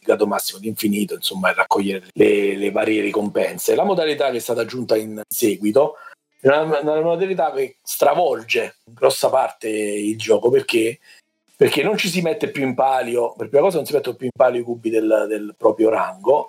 grado massimo di infinito, insomma, e raccogliere le, le, varie ricompense. La modalità che è stata aggiunta in seguito è una, una modalità che stravolge in grossa parte il gioco perché perché non ci si mette più in palio, per prima cosa non si mettono più in palio i cubi del, del, proprio rango,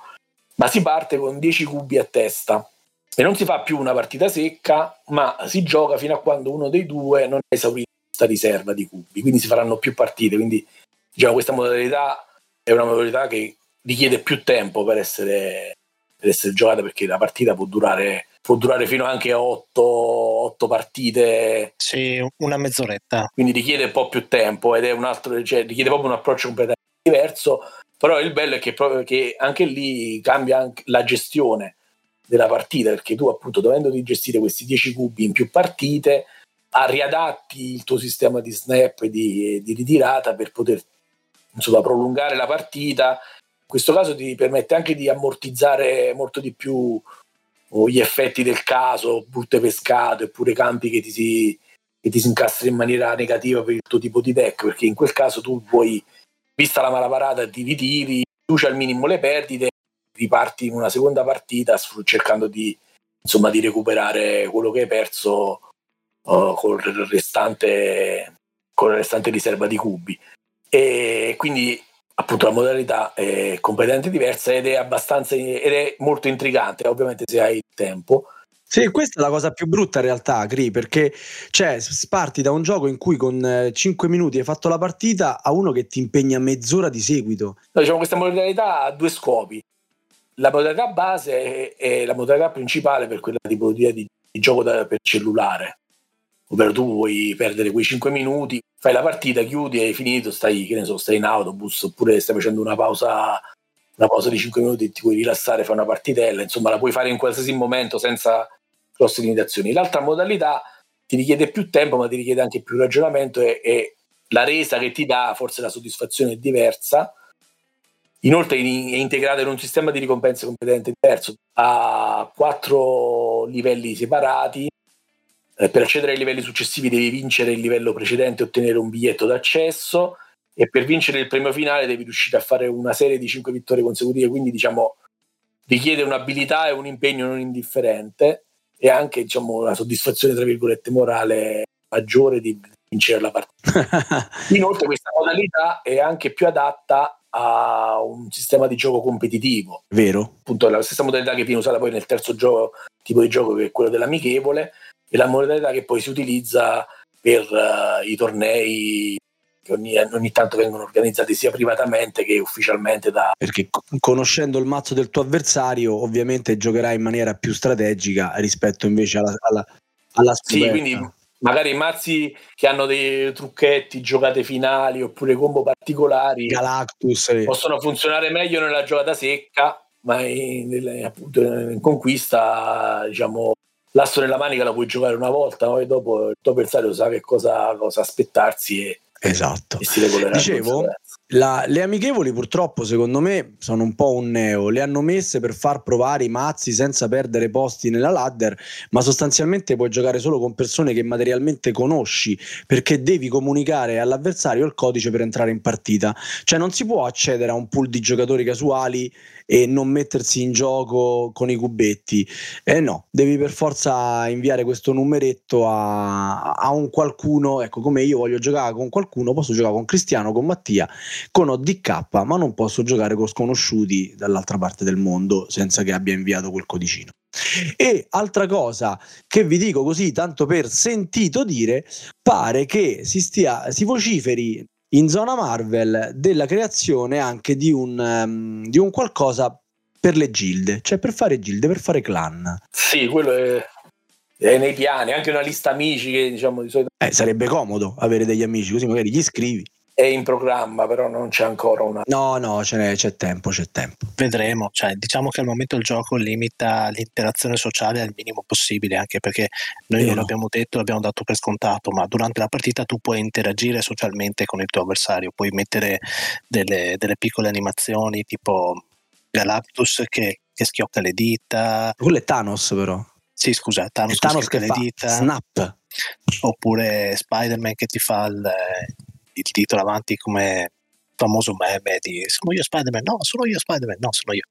ma si parte con 10 cubi a testa e non si fa più una partita secca, ma si gioca fino a quando uno dei due non è esaurito questa riserva di cubi, quindi si faranno più partite, quindi diciamo questa modalità è una modalità che richiede più tempo per essere, per essere giocata perché la partita può durare, può durare fino anche a 8, 8 partite. Sì, una mezz'oretta. Quindi richiede un po' più tempo ed è un altro, cioè, richiede proprio un approccio completamente diverso. Però il bello è che, proprio, che anche lì cambia anche la gestione della partita perché tu appunto dovendo gestire questi 10 cubi in più partite riadatti il tuo sistema di snap e di, di ritirata per poter insomma, prolungare la partita. In questo caso ti permette anche di ammortizzare molto di più oh, gli effetti del caso, brutte pescate, oppure campi che ti si, che ti si incastrano in maniera negativa per il tuo tipo di deck, perché in quel caso tu puoi, vista la malaparata, ti ritiri, riduci al minimo le perdite, riparti in una seconda partita cercando di, insomma, di recuperare quello che hai perso uh, con, il restante, con la restante riserva di cubi e quindi appunto la modalità è completamente diversa ed è abbastanza ed è molto intrigante ovviamente se hai tempo sì, questa è la cosa più brutta in realtà, Cri, perché cioè, parti da un gioco in cui con 5 minuti hai fatto la partita a uno che ti impegna mezz'ora di seguito. No, diciamo questa modalità ha due scopi. La modalità base è, è la modalità principale per quella tipologia di, di gioco da, per cellulare, ovvero tu vuoi perdere quei 5 minuti, fai la partita, chiudi, hai finito, stai, so, stai in autobus oppure stai facendo una pausa, una pausa di 5 minuti, ti puoi rilassare, fai una partitella, insomma la puoi fare in qualsiasi momento senza grosse limitazioni. L'altra modalità ti richiede più tempo ma ti richiede anche più ragionamento e, e la resa che ti dà, forse la soddisfazione è diversa. Inoltre è integrata in un sistema di ricompense completamente diverso, ha quattro livelli separati, eh, per accedere ai livelli successivi devi vincere il livello precedente e ottenere un biglietto d'accesso. E per vincere il premio finale devi riuscire a fare una serie di 5 vittorie consecutive, quindi diciamo richiede un'abilità e un impegno non indifferente e anche diciamo, una soddisfazione tra virgolette morale maggiore di vincere la partita. Inoltre questa modalità è anche più adatta a un sistema di gioco competitivo. Vero. Appunto, è la stessa modalità che viene usata poi nel terzo gioco, tipo di gioco che è quello dell'amichevole, e la modalità che poi si utilizza per uh, i tornei che ogni, ogni, tanto vengono organizzati sia privatamente che ufficialmente da... Perché conoscendo il mazzo del tuo avversario ovviamente giocherai in maniera più strategica rispetto invece alla, alla, alla Sì, quindi magari i mazzi che hanno dei trucchetti, giocate finali oppure combo particolari Galactus possono funzionare meglio nella giocata secca ma in, appunto in conquista diciamo l'asso nella manica la puoi giocare una volta, poi dopo il tuo avversario sa che cosa, cosa aspettarsi e, esatto. e si regolerà. Dicevo, La, le amichevoli purtroppo secondo me sono un po' un neo, le hanno messe per far provare i mazzi senza perdere posti nella ladder, ma sostanzialmente puoi giocare solo con persone che materialmente conosci perché devi comunicare all'avversario il codice per entrare in partita, cioè non si può accedere a un pool di giocatori casuali e non mettersi in gioco con i cubetti. Eh no, devi per forza inviare questo numeretto a, a un qualcuno, ecco come io voglio giocare con qualcuno, posso giocare con Cristiano, con Mattia, con ODK, ma non posso giocare con sconosciuti dall'altra parte del mondo senza che abbia inviato quel codicino. E altra cosa che vi dico così, tanto per sentito dire, pare che si, stia, si vociferi in zona Marvel della creazione anche di un, um, di un qualcosa per le gilde, cioè per fare gilde, per fare clan. Sì, quello è, è nei piani, anche una lista amici che diciamo di solito... Eh, sarebbe comodo avere degli amici, così magari gli scrivi è in programma, però non c'è ancora una. No, no, c'è, c'è tempo, c'è tempo. Vedremo. Cioè, diciamo che al momento il gioco limita l'interazione sociale al minimo possibile, anche perché noi Vero. non l'abbiamo detto, l'abbiamo dato per scontato, ma durante la partita tu puoi interagire socialmente con il tuo avversario, puoi mettere delle, delle piccole animazioni tipo Galactus che, che, schiocca le dita. Quello è Thanos, però. Sì, scusa, Thanos, Thanos che, che le dita. Snap. Oppure Spider-Man che ti fa il il titolo avanti come famoso meme di sono io Spider-Man, no, sono io Spider-Man, no, sono io.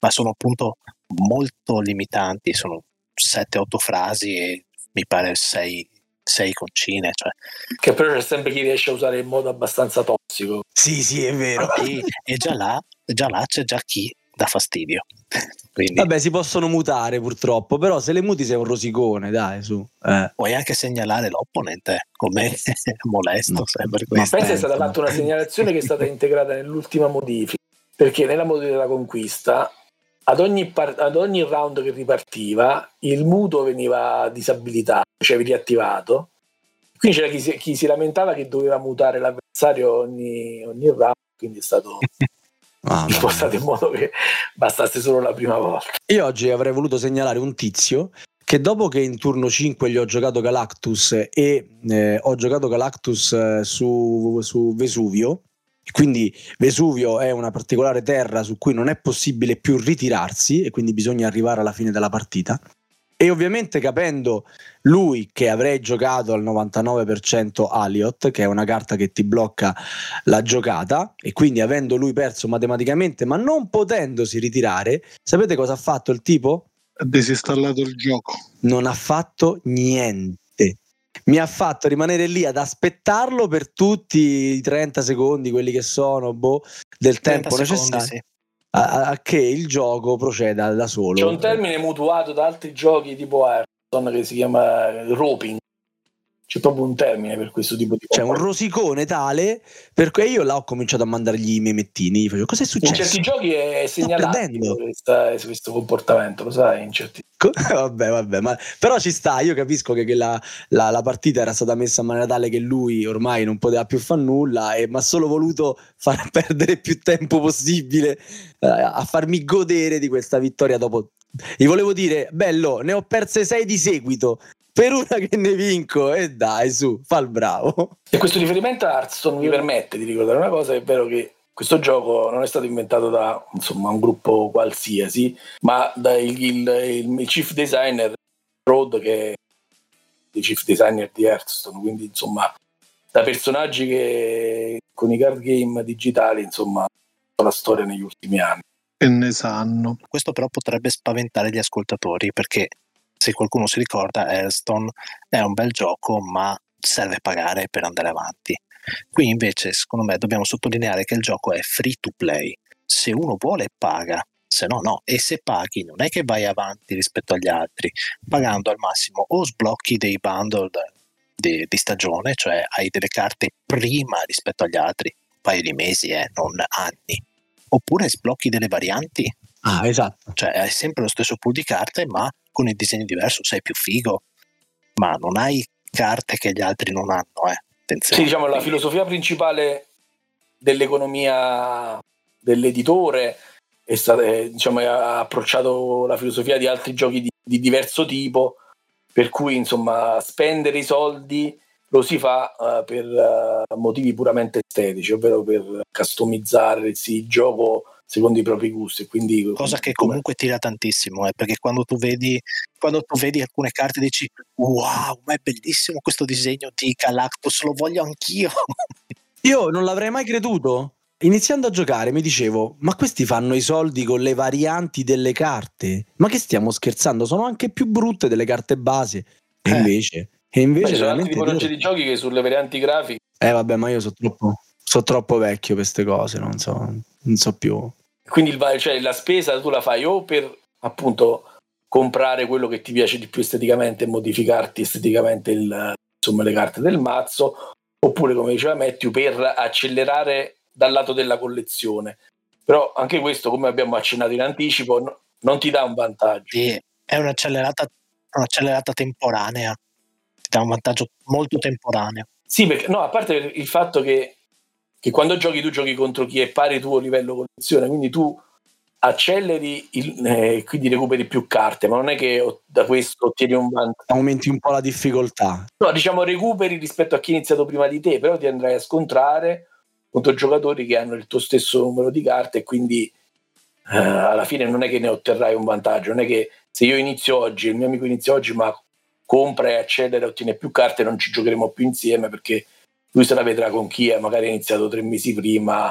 Ma sono appunto molto limitanti, sono 7-8 frasi e mi pare 6, 6 concine. Cioè. Che però c'è sempre chi riesce a usare in modo abbastanza tossico. Sì, sì, è vero. E, e già, là, già là c'è già chi dà fastidio. Quindi... Vabbè, si possono mutare purtroppo, però se le muti sei un rosicone, dai, su. Eh. Puoi anche segnalare l'opponent eh, come molesto, no. sempre questo. Ma pensa è stata fatta una segnalazione che è stata integrata nell'ultima modifica, perché nella modifica della conquista ad ogni, par- ad ogni round che ripartiva il muto veniva disabilitato, cioè riattivato. Quindi c'era chi si, chi si lamentava che doveva mutare l'avversario ogni, ogni round, quindi è stato Ah, spostato in modo che bastasse solo la prima volta. Io oggi avrei voluto segnalare un tizio che dopo che in turno 5 gli ho giocato Galactus e eh, ho giocato Galactus eh, su, su Vesuvio, quindi Vesuvio è una particolare terra su cui non è possibile più ritirarsi e quindi bisogna arrivare alla fine della partita. E ovviamente capendo lui che avrei giocato al 99% Aliot, che è una carta che ti blocca la giocata, e quindi avendo lui perso matematicamente, ma non potendosi ritirare, sapete cosa ha fatto il tipo? Ha disinstallato il gioco. Non ha fatto niente. Mi ha fatto rimanere lì ad aspettarlo per tutti i 30 secondi, quelli che sono, boh, del tempo secondi, necessario. Sì a, a, che il gioco proceda da solo. C'è un termine mutuato da altri giochi tipo Ayrton che si chiama roping. C'è proprio un termine per questo tipo di C'è un rosicone tale per cui io là ho cominciato a mandargli i memettini. Facevo, cosa è successo? In certi giochi è segnalato questo comportamento, lo sai? In certi... vabbè, vabbè, ma però ci sta. Io capisco che, che la, la, la, partita era stata messa in maniera tale che lui ormai non poteva più fare nulla, e mi ha solo voluto far perdere più tempo possibile eh, a farmi godere di questa vittoria dopo gli volevo dire, bello, ne ho perse sei di seguito per una che ne vinco e dai su, fa il bravo. E questo riferimento a Hearthstone mi permette di ricordare una cosa, è vero che questo gioco non è stato inventato da insomma, un gruppo qualsiasi, ma dal il, il, il, chief designer Rod che è il chief designer di Hearthstone, quindi insomma da personaggi che con i card game digitali insomma la storia negli ultimi anni. E ne sanno. Questo però potrebbe spaventare gli ascoltatori perché se qualcuno si ricorda, Hearthstone è un bel gioco, ma serve pagare per andare avanti. Qui invece, secondo me, dobbiamo sottolineare che il gioco è free to play. Se uno vuole, paga, se no, no. E se paghi, non è che vai avanti rispetto agli altri, pagando al massimo o sblocchi dei bundle di, di stagione, cioè hai delle carte prima rispetto agli altri, un paio di mesi, eh, non anni, oppure sblocchi delle varianti. Ah, esatto. Cioè hai sempre lo stesso pool di carte, ma con il disegno diverso sei più figo, ma non hai carte che gli altri non hanno. Eh. Sì, diciamo la filosofia principale dell'economia dell'editore è stata, diciamo, ha approcciato la filosofia di altri giochi di, di diverso tipo, per cui insomma spendere i soldi lo si fa uh, per uh, motivi puramente estetici, ovvero per customizzare il gioco secondo i propri gusti. Quindi, Cosa che comunque tira tantissimo, eh, perché quando tu, vedi, quando tu vedi alcune carte dici wow, ma è bellissimo questo disegno di Galactus, lo voglio anch'io. Io non l'avrei mai creduto. Iniziando a giocare mi dicevo, ma questi fanno i soldi con le varianti delle carte? Ma che stiamo scherzando? Sono anche più brutte delle carte base. E eh. invece... E invece Beh, altri tipologie di giochi che sulle varianti grafiche. Eh vabbè, ma io sono troppo, sono troppo vecchio per queste cose, non so, non so più. Quindi il, cioè, la spesa tu la fai o per appunto comprare quello che ti piace di più esteticamente e modificarti esteticamente il, insomma, le carte del mazzo, oppure come diceva Matthew, per accelerare dal lato della collezione. Però anche questo, come abbiamo accennato in anticipo, no, non ti dà un vantaggio. Sì, è un'accelerata, un'accelerata temporanea dà un vantaggio molto temporaneo. Sì, perché, no, a parte il fatto che, che, quando giochi tu giochi contro chi è pari tuo livello collezione, quindi tu acceleri e eh, quindi recuperi più carte, ma non è che da questo ottieni un vantaggio. Aumenti un po' la difficoltà. No, diciamo recuperi rispetto a chi ha iniziato prima di te, però ti andrai a scontrare contro giocatori che hanno il tuo stesso numero di carte e quindi eh, alla fine non è che ne otterrai un vantaggio, non è che se io inizio oggi, il mio amico inizia oggi, ma compra e accede e ottiene più carte, non ci giocheremo più insieme perché lui se la vedrà con chi ha magari iniziato tre mesi prima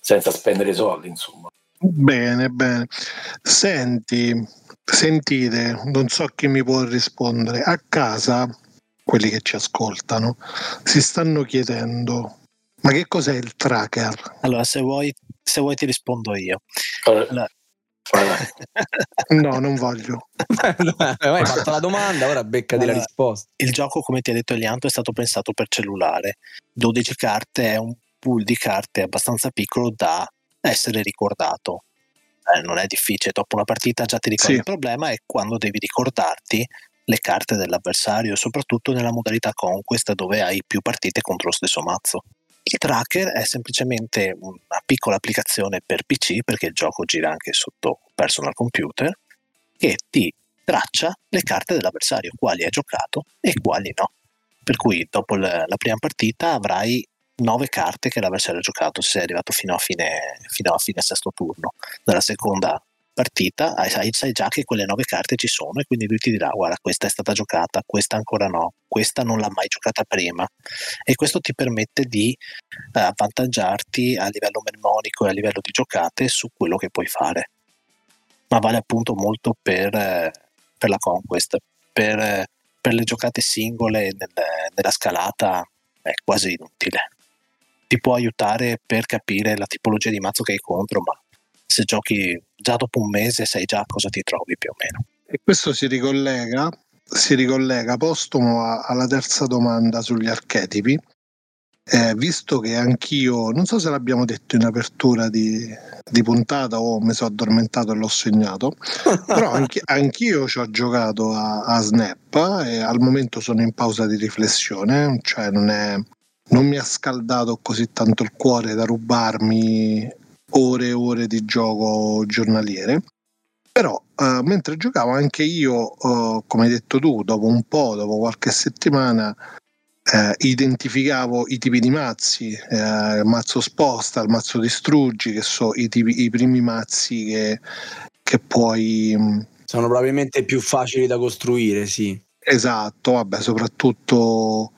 senza spendere soldi, insomma. Bene, bene. Senti, sentite, non so chi mi può rispondere. A casa, quelli che ci ascoltano, si stanno chiedendo ma che cos'è il tracker? Allora, se vuoi, se vuoi ti rispondo io. Allora, no, non voglio. Hai fatto la domanda, ora beccati allora, la risposta. Il gioco, come ti ha detto Elianto, è stato pensato per cellulare. 12 carte è un pool di carte abbastanza piccolo da essere ricordato. Eh, non è difficile, dopo una partita già ti ricordi. Sì. Il problema è quando devi ricordarti le carte dell'avversario, soprattutto nella modalità Conquest dove hai più partite contro lo stesso mazzo. Il tracker è semplicemente una piccola applicazione per PC, perché il gioco gira anche sotto personal computer, che ti traccia le carte dell'avversario, quali hai giocato e quali no. Per cui dopo la prima partita avrai nove carte che l'avversario ha giocato se sei arrivato fino a fine, fino a fine sesto turno. Nella seconda partita sai, sai, già che quelle nove carte ci sono e quindi lui ti dirà guarda questa è stata giocata, questa ancora no, questa non l'ha mai giocata prima e questo ti permette di eh, avvantaggiarti a livello mnemonico e a livello di giocate su quello che puoi fare. Ma vale appunto molto per, eh, per la conquest, per, eh, per, le giocate singole nel, nella scalata è quasi inutile. Ti può aiutare per capire la tipologia di mazzo che hai contro, ma se giochi già dopo un mese sai già cosa ti trovi più o meno. E questo si ricollega, si ricollega postumo a, alla terza domanda sugli archetipi. Eh, visto che anch'io, non so se l'abbiamo detto in apertura di, di puntata o mi sono addormentato e l'ho segnato, però anch- anch'io ci ho giocato a, a, Snap e al momento sono in pausa di riflessione, cioè non, è, non mi ha scaldato così tanto il cuore da rubarmi ore e ore di gioco giornaliere. Però uh, mentre giocavo anche io, uh, come hai detto tu, dopo un po', dopo qualche settimana, uh, identificavo i tipi di mazzi, il mazzo sposta, il mazzo distruggi, che sono i, tipi, i primi mazzi che, che puoi... Mm, sono probabilmente più facili da costruire, sì. Esatto, vabbè, soprattutto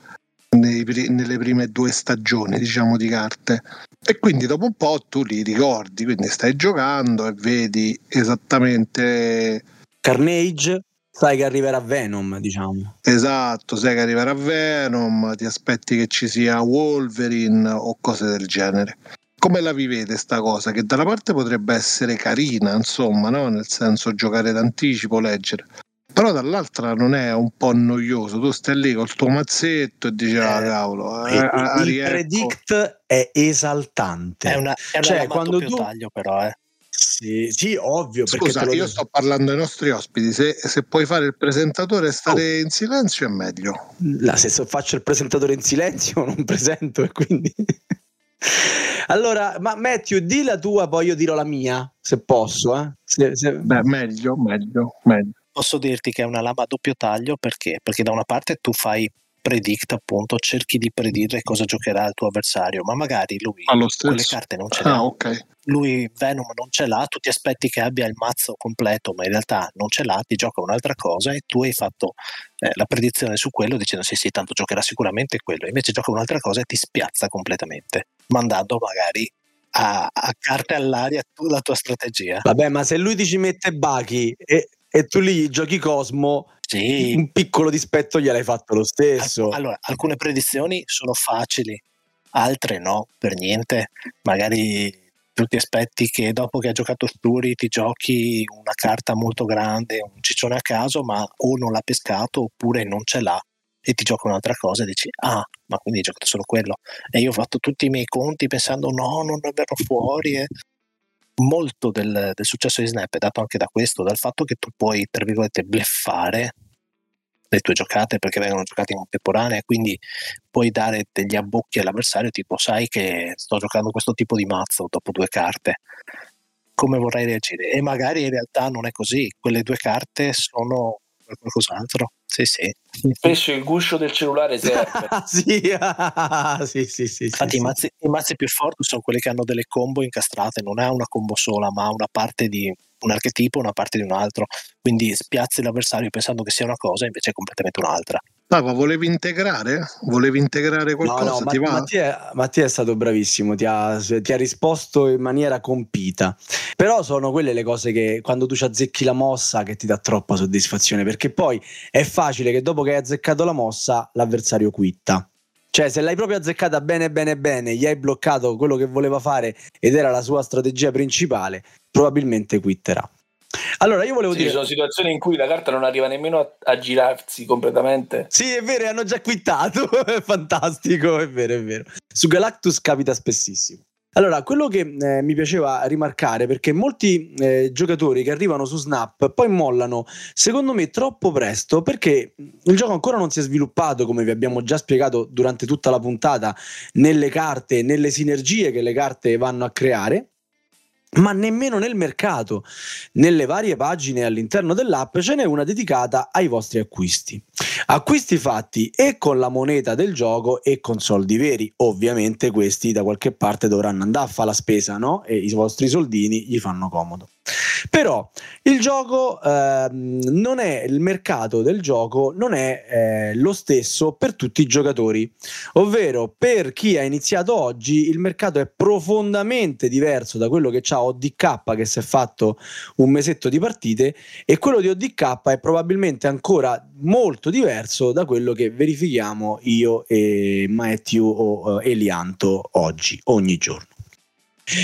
nei, nelle prime due stagioni, diciamo, di carte. E quindi dopo un po' tu li ricordi, quindi stai giocando e vedi esattamente Carnage, sai che arriverà Venom, diciamo. Esatto, sai che arriverà Venom, ti aspetti che ci sia Wolverine o cose del genere. Come la vivete sta cosa? Che da una parte potrebbe essere carina, insomma, no? nel senso giocare d'anticipo, leggere però dall'altra non è un po' noioso tu stai lì col tuo mazzetto e dici ah cavolo eh, il, il predict è esaltante è una, è una cioè quando tu taglio però eh. Sì, sì, ovvio. Scusa, io sto parlando ai nostri ospiti. Se, se puoi fare il presentatore e stare oh. in silenzio è meglio. La, se faccio il presentatore in silenzio non presento e quindi... allora, ma Matthew, di la tua, poi io dirò la mia, se posso. Eh? Se, se... Beh, meglio, meglio, meglio posso dirti che è una lama a doppio taglio perché? Perché da una parte tu fai predict appunto cerchi di predire cosa giocherà il tuo avversario ma magari lui Allo quelle stesso. carte non ce le Ah, ha ok. lui Venom non ce l'ha, tu ti aspetti che abbia il mazzo completo, ma in realtà non ce l'ha, ti gioca un'altra cosa e tu hai fatto eh, la predizione su quello dicendo sì sì, tanto giocherà sicuramente quello, invece gioca un'altra cosa e ti spiazza completamente, mandando magari a, a carte all'aria tu, la tua strategia. Vabbè, ma se lui ti ci mette Baki e, e tu lì giochi Cosmo, Sì, un piccolo dispetto gliel'hai fatto lo stesso. Al- Allora, alcune predizioni sono facili, altre no, per niente. Magari tu ti aspetti che dopo che hai giocato Sturi ti giochi una carta molto grande, un ciccione a caso, ma o non l'ha pescato oppure non ce l'ha e ti gioca un'altra cosa e dici ah, ma quindi hai giocato solo quello. E io ho fatto tutti i miei conti pensando no, non verrò fuori. eh. Molto del, del successo di Snap è dato anche da questo, dal fatto che tu puoi, tra virgolette, bleffare le tue giocate perché vengono giocate in contemporanea, quindi puoi dare degli abbocchi all'avversario, tipo sai che sto giocando questo tipo di mazzo dopo due carte, come vorrei reagire? E magari in realtà non è così, quelle due carte sono qualcos'altro. Sì, sì. Spesso il guscio del cellulare serve. sì, ah, sì, sì, sì, Infatti sì, i, sì. mazzi, i mazzi più forti sono quelli che hanno delle combo incastrate, non ha una combo sola, ma una parte di un archetipo una parte di un altro. Quindi spiazzi l'avversario pensando che sia una cosa, invece è completamente un'altra. Paco, volevi integrare? Volevi integrare No, qualcosa? no, Ti Ma- va? Mattia, Mattia è stato bravissimo, ti ha, ti ha risposto in maniera compita. Però sono quelle le cose che quando tu ci azzecchi la mossa che ti dà troppa soddisfazione, perché poi è facile che dopo che hai azzeccato la mossa l'avversario quitta. Cioè, se l'hai proprio azzeccata bene, bene, bene, gli hai bloccato quello che voleva fare ed era la sua strategia principale, probabilmente quitterà. Allora, io volevo Sì, dire. ci sono situazioni in cui la carta non arriva nemmeno a, a girarsi completamente. Sì, è vero, hanno già quittato. è fantastico, è vero, è vero. Su Galactus capita spessissimo. Allora, quello che eh, mi piaceva rimarcare, perché molti eh, giocatori che arrivano su Snap poi mollano, secondo me, troppo presto, perché il gioco ancora non si è sviluppato, come vi abbiamo già spiegato durante tutta la puntata, nelle carte, nelle sinergie che le carte vanno a creare ma nemmeno nel mercato. Nelle varie pagine all'interno dell'app ce n'è una dedicata ai vostri acquisti. Acquisti fatti e con la moneta del gioco e con soldi veri. Ovviamente questi da qualche parte dovranno andare a fare la spesa, no? E i vostri soldini gli fanno comodo. Però il gioco ehm, non è il mercato del gioco non è eh, lo stesso per tutti i giocatori. Ovvero, per chi ha iniziato oggi, il mercato è profondamente diverso da quello che ha ODK che si è fatto un mesetto di partite e quello di ODK è probabilmente ancora molto diverso da quello che verifichiamo io e Matthew o eh, Elianto oggi, ogni giorno.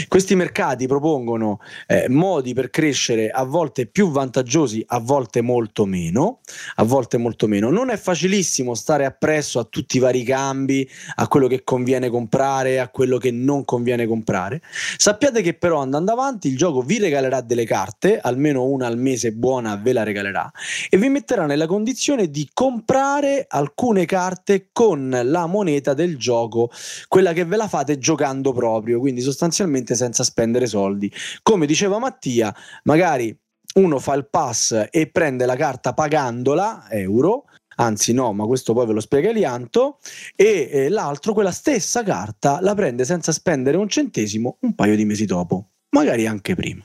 Questi mercati propongono eh, modi per crescere a volte più vantaggiosi, a volte molto meno, a volte molto meno. Non è facilissimo stare appresso a tutti i vari cambi, a quello che conviene comprare, a quello che non conviene comprare. Sappiate che però andando avanti il gioco vi regalerà delle carte, almeno una al mese buona ve la regalerà e vi metterà nella condizione di comprare alcune carte con la moneta del gioco, quella che ve la fate giocando proprio, quindi sostanzialmente senza spendere soldi. Come diceva Mattia, magari uno fa il pass e prende la carta pagandola euro, anzi no, ma questo poi ve lo spiega Elianto, e eh, l'altro quella stessa carta la prende senza spendere un centesimo un paio di mesi dopo, magari anche prima.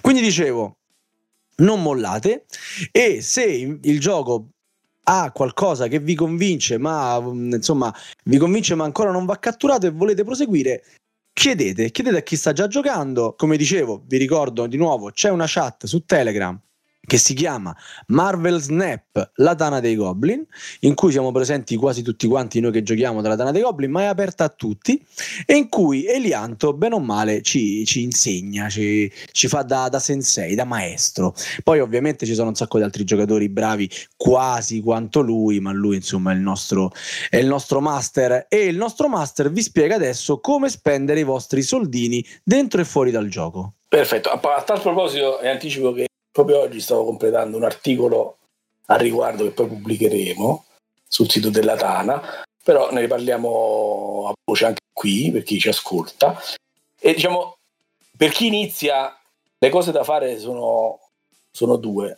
Quindi dicevo, non mollate e se il gioco ha qualcosa che vi convince, ma mm, insomma vi convince ma ancora non va catturato e volete proseguire, chiedete, chiedete a chi sta già giocando. Come dicevo, vi ricordo di nuovo, c'è una chat su Telegram che si chiama Marvel Snap, la Tana dei Goblin, in cui siamo presenti quasi tutti quanti noi che giochiamo dalla Tana dei Goblin, ma è aperta a tutti, e in cui Elianto, bene o male, ci, ci insegna, ci, ci fa da, da sensei, da maestro. Poi ovviamente ci sono un sacco di altri giocatori bravi, quasi quanto lui, ma lui insomma è il nostro, è il nostro master, e il nostro master vi spiega adesso come spendere i vostri soldini dentro e fuori dal gioco. Perfetto, a, tal proposito e anticipo che proprio oggi stavo completando un articolo a riguardo che poi pubblicheremo sul sito della Tana, però ne parliamo a voce anche qui per chi ci ascolta. E diciamo, per chi inizia, le cose da fare sono, sono due.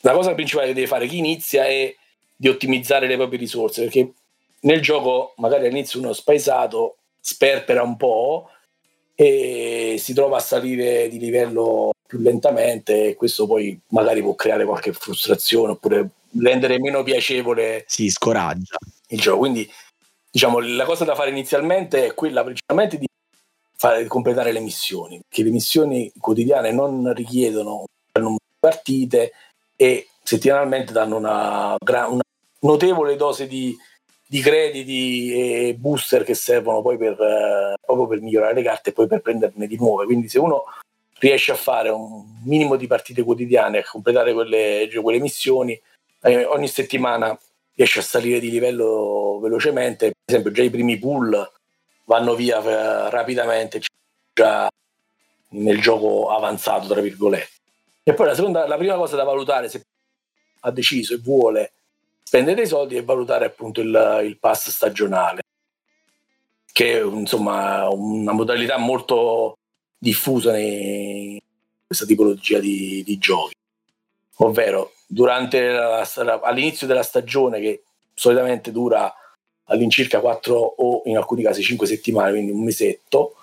La cosa principale che deve fare chi inizia è di ottimizzare le proprie risorse, perché nel gioco magari all'inizio uno spaesato sperpera un po' e si trova a salire di livello più lentamente e questo poi magari può creare qualche frustrazione oppure rendere meno piacevole si scoraggia il gioco. Quindi diciamo la cosa da fare inizialmente è quella principalmente di fare, di completare le missioni, che le missioni quotidiane non richiedono partite e settimanalmente danno una, una notevole dose di, di, crediti e booster che servono poi per, eh, proprio per migliorare le carte e poi per prenderne di nuove. Quindi se uno riesce a fare un minimo di partite quotidiane, a completare quelle, quelle missioni, eh, ogni settimana riesce a salire di livello velocemente. Per esempio già i primi pool vanno via eh, rapidamente, già nel gioco avanzato, tra virgolette. E poi la, seconda, la prima cosa da valutare, se ha deciso e vuole spendere i soldi, è valutare appunto il, il pass stagionale, che è insomma una modalità molto diffusa in questa tipologia di, di giochi. Ovvero, la, all'inizio della stagione, che solitamente dura all'incirca 4 o in alcuni casi 5 settimane, quindi un mesetto,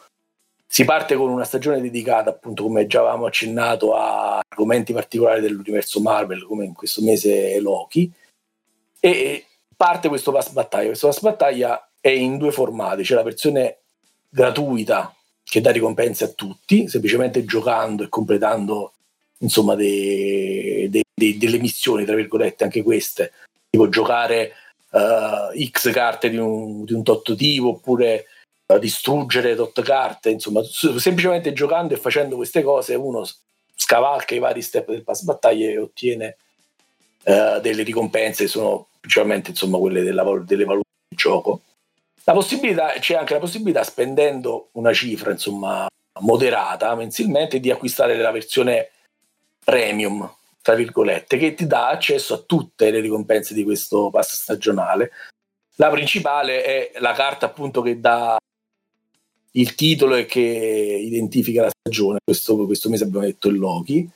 si parte con una stagione dedicata, appunto, come già avevamo accennato, a argomenti particolari dell'universo Marvel, come in questo mese Loki, e parte questo pass battaglia. Questo pass battaglia è in due formati, c'è la versione gratuita che dà ricompense a tutti, semplicemente giocando e completando insomma dei, dei, dei, delle missioni, tra virgolette, anche queste, tipo giocare uh, X carte di un, di un tot tipo oppure distruggere tot carte, insomma, semplicemente giocando e facendo queste cose uno scavalca i vari step del pass battaglia e ottiene uh, delle ricompense sono principalmente insomma quelle della, delle valute di gioco. La possibilità, c'è anche la possibilità, spendendo una cifra insomma moderata mensilmente, di acquistare la versione premium, tra virgolette, che ti dà accesso a tutte le ricompense di questo pass stagionale. La principale è la carta appunto che dà il titolo e che identifica la stagione. Questo, questo mese abbiamo detto il Loki.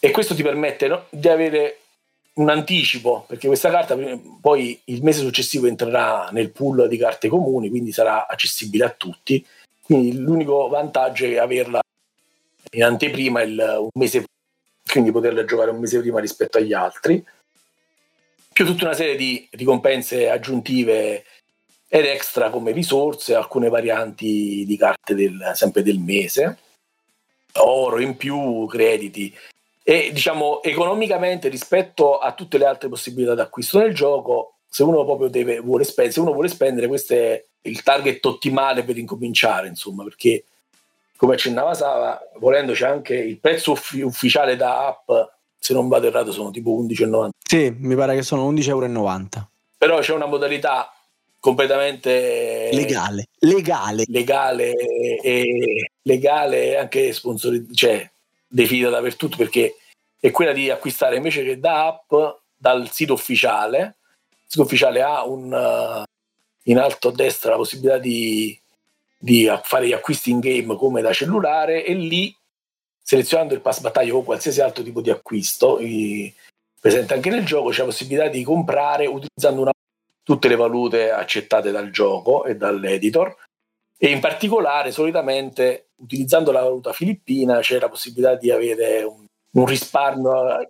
E questo ti permette no, di avere un anticipo, perché questa carta poi il mese successivo entrerà nel pool di carte comuni, quindi sarà accessibile a tutti. Quindi l'unico vantaggio è averla in anteprima il, un mese, quindi poterla giocare un mese prima rispetto agli altri. Più tutta una serie di ricompense aggiuntive ed extra come risorse, alcune varianti di carte del, sempre del mese, oro in più, crediti. E diciamo economicamente rispetto a tutte le altre possibilità d'acquisto nel gioco, se uno proprio deve, vuole spendere, se uno vuole spendere, questo è il target ottimale per incominciare, insomma, perché come accennava Sava, volendo c'è anche il prezzo uffi- ufficiale da app, se non vado errato, sono tipo 11,90. Sì, mi pare che sono 11,90 euro. Però c'è una modalità completamente legale, legale, legale e legale anche sponsorizzato, cioè definita dappertutto perché è quella di acquistare invece che da app dal sito ufficiale. Il sito ufficiale ha un, uh, in alto a destra la possibilità di, di fare gli acquisti in game come da cellulare e lì selezionando il pass battaglia o qualsiasi altro tipo di acquisto i, presente anche nel gioco c'è la possibilità di comprare utilizzando una tutte le valute accettate dal gioco e dall'editor e in particolare solitamente utilizzando la valuta filippina c'è la possibilità di avere un, un risparmio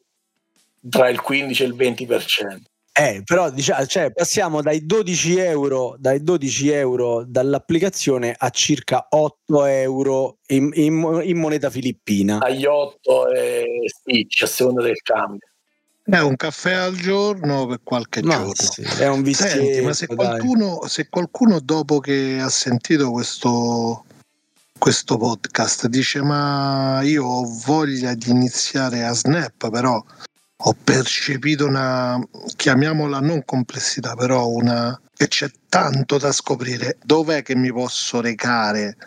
tra il 15 e il 20%. Eh, però diciamo, cioè, passiamo dai 12 euro, dai 12 euro dall'applicazione a circa 8 euro in, in, in moneta filippina. Agli 8 e Stitch a seconda del cambio. È un caffè al giorno per qualche ma giorno. Sì, è un Senti, ma se qualcuno, se qualcuno, dopo che ha sentito questo, questo podcast dice ma io ho voglia di iniziare a Snap, però ho percepito una, chiamiamola non complessità, però una che c'è tanto da scoprire. Dov'è che mi posso recare?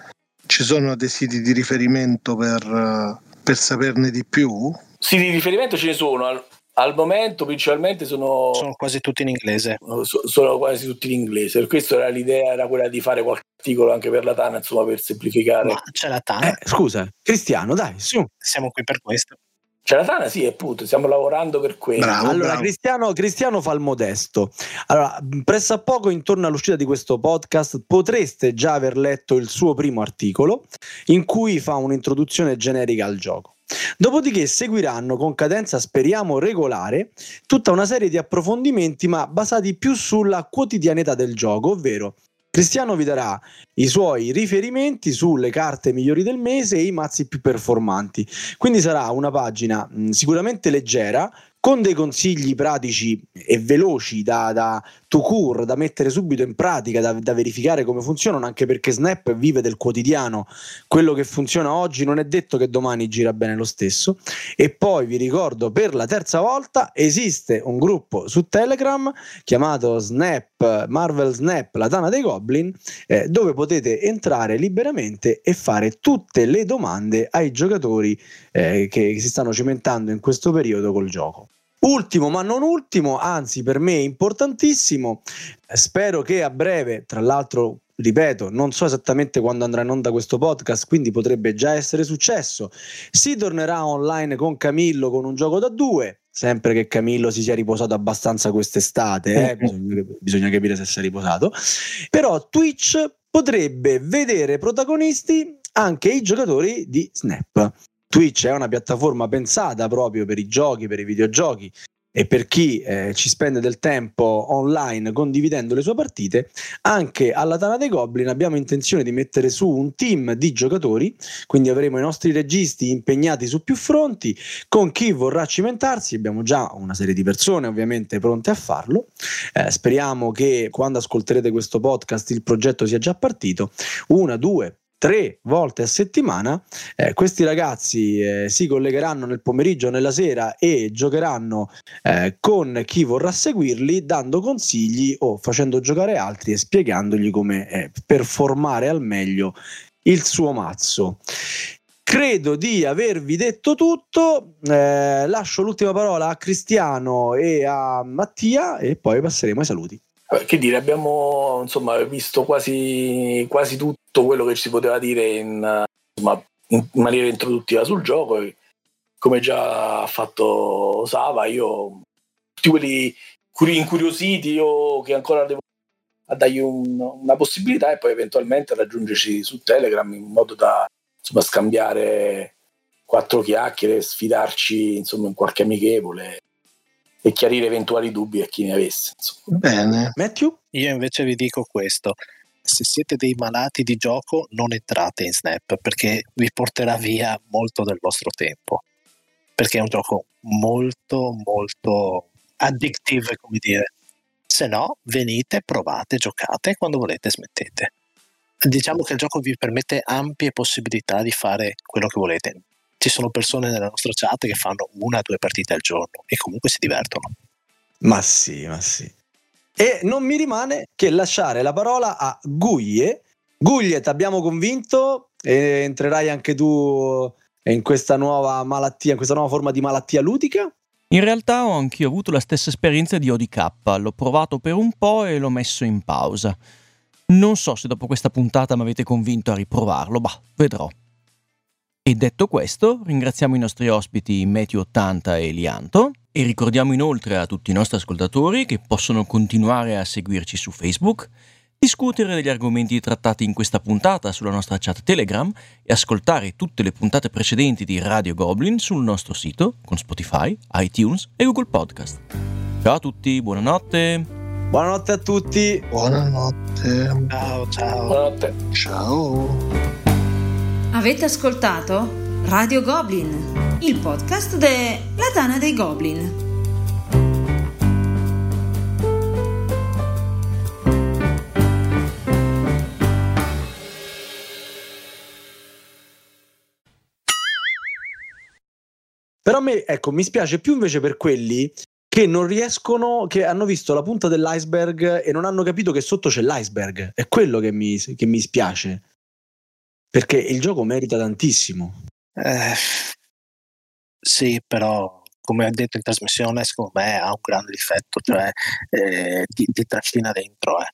Ci sono dei siti di riferimento per, per saperne di più? Siti di riferimento ce ne sono al momento principalmente sono, sono quasi tutti in inglese. Sono quasi tutti in inglese. Per questo era l'idea era quella di fare qualche articolo anche per la Tana, insomma, per semplificare. Ma c'è la Tana. Eh, scusa, Cristiano, dai, su. Siamo qui per questo. Cioè la Tana sì, appunto, stiamo lavorando per quello. Bravo, allora, bravo. Cristiano, Cristiano, fa il modesto. Allora, presso a poco, intorno all'uscita di questo podcast, potreste già aver letto il suo primo articolo in cui fa un'introduzione generica al gioco. Dopodiché seguiranno con cadenza, speriamo, regolare, tutta una serie di approfondimenti, ma basati più sulla quotidianità del gioco, ovvero Cristiano vi darà i suoi riferimenti sulle carte migliori del mese e i mazzi più performanti. Quindi sarà una pagina mh, sicuramente leggera, con dei consigli pratici e veloci da, da to cure, da mettere subito in pratica, da, da, verificare come funzionano, anche perché Snap vive del quotidiano, quello che funziona oggi non è detto che domani gira bene lo stesso. E poi vi ricordo per la terza volta esiste un gruppo su Telegram chiamato Snap, Marvel Snap, la Tana dei Goblin, eh, dove potete entrare liberamente e fare tutte le domande ai giocatori eh, che si stanno cimentando in questo periodo col gioco. Ultimo ma non ultimo, anzi per me importantissimo, spero che a breve, tra l'altro ripeto, non so esattamente quando andrà in onda questo podcast, quindi potrebbe già essere successo. Si tornerà online con Camillo con un gioco da due, sempre che Camillo si sia riposato abbastanza quest'estate, eh? bisogna, bisogna capire se si è riposato. Però Twitch potrebbe vedere protagonisti anche i giocatori di Snap. Twitch è una piattaforma pensata proprio per i giochi, per i videogiochi e per chi eh, ci spende del tempo online condividendo le sue partite, anche alla Tana dei Goblin abbiamo intenzione di mettere su un team di giocatori, quindi avremo i nostri registi impegnati su più fronti, con chi vorrà cimentarsi, abbiamo già una serie di persone ovviamente pronte a farlo, eh, speriamo che quando ascolterete questo podcast il progetto sia già partito, una, due, tre volte a settimana. Eh, questi ragazzi eh, si collegheranno nel pomeriggio nella sera e giocheranno eh, con chi vorrà seguirli, dando consigli o facendo giocare altri e spiegandogli come eh, performare al meglio il suo mazzo. Credo di avervi detto tutto, eh, lascio l'ultima parola a Cristiano e a Mattia e poi passeremo ai saluti. Che dire, abbiamo insomma, visto quasi, quasi, tutto quello che si poteva dire in, insomma, in maniera introduttiva sul gioco. E come già ha fatto Sava, io tutti quelli incuriositi o che ancora devo a dargli un, una possibilità e poi eventualmente raggiungerci su Telegram in modo da insomma, scambiare quattro chiacchiere, sfidarci insomma, in qualche amichevole e chiarire eventuali dubbi a chi ne avesse. Insomma. Bene. Matthew? Io invece vi dico questo. Se siete dei malati di gioco, non entrate in Snap perché vi porterà via molto del vostro tempo. Perché è un gioco molto, molto addictive, come dire. Se no, venite, provate, giocate e quando volete smettete. Diciamo che il gioco vi permette ampie possibilità di fare quello che volete ci sono persone nella nostra chat che fanno una o due partite al giorno e comunque si divertono. Ma sì, ma sì. E non mi rimane che lasciare la parola a Guglie. Guglie, ti abbiamo convinto e entrerai anche tu in questa nuova malattia, in questa nuova forma di malattia ludica? In realtà ho anch'io avuto la stessa esperienza di ODK, l'ho provato per un po' e l'ho messo in pausa. Non so se dopo questa puntata mi avete convinto a riprovarlo, bah, vedrò. E detto questo, ringraziamo i nostri ospiti Meteo80 e Lianto e ricordiamo inoltre a tutti i nostri ascoltatori che possono continuare a seguirci su Facebook, discutere degli argomenti trattati in questa puntata sulla nostra chat Telegram e ascoltare tutte le puntate precedenti di Radio Goblin sul nostro sito con Spotify, iTunes e Google Podcast. Ciao a tutti, buonanotte! Buonanotte a tutti! Buonanotte! Ciao, ciao! Buonanotte! Ciao! Avete ascoltato Radio Goblin, il podcast della Tana dei Goblin. Però a me, ecco, mi spiace più invece per quelli che non riescono, che hanno visto la punta dell'iceberg e non hanno capito che sotto c'è l'iceberg. È quello che mi, che mi spiace. Perché il gioco merita tantissimo. Eh, sì, però come ha detto in trasmissione, secondo me ha un grande difetto, cioè eh, ti, ti trascina dentro, eh.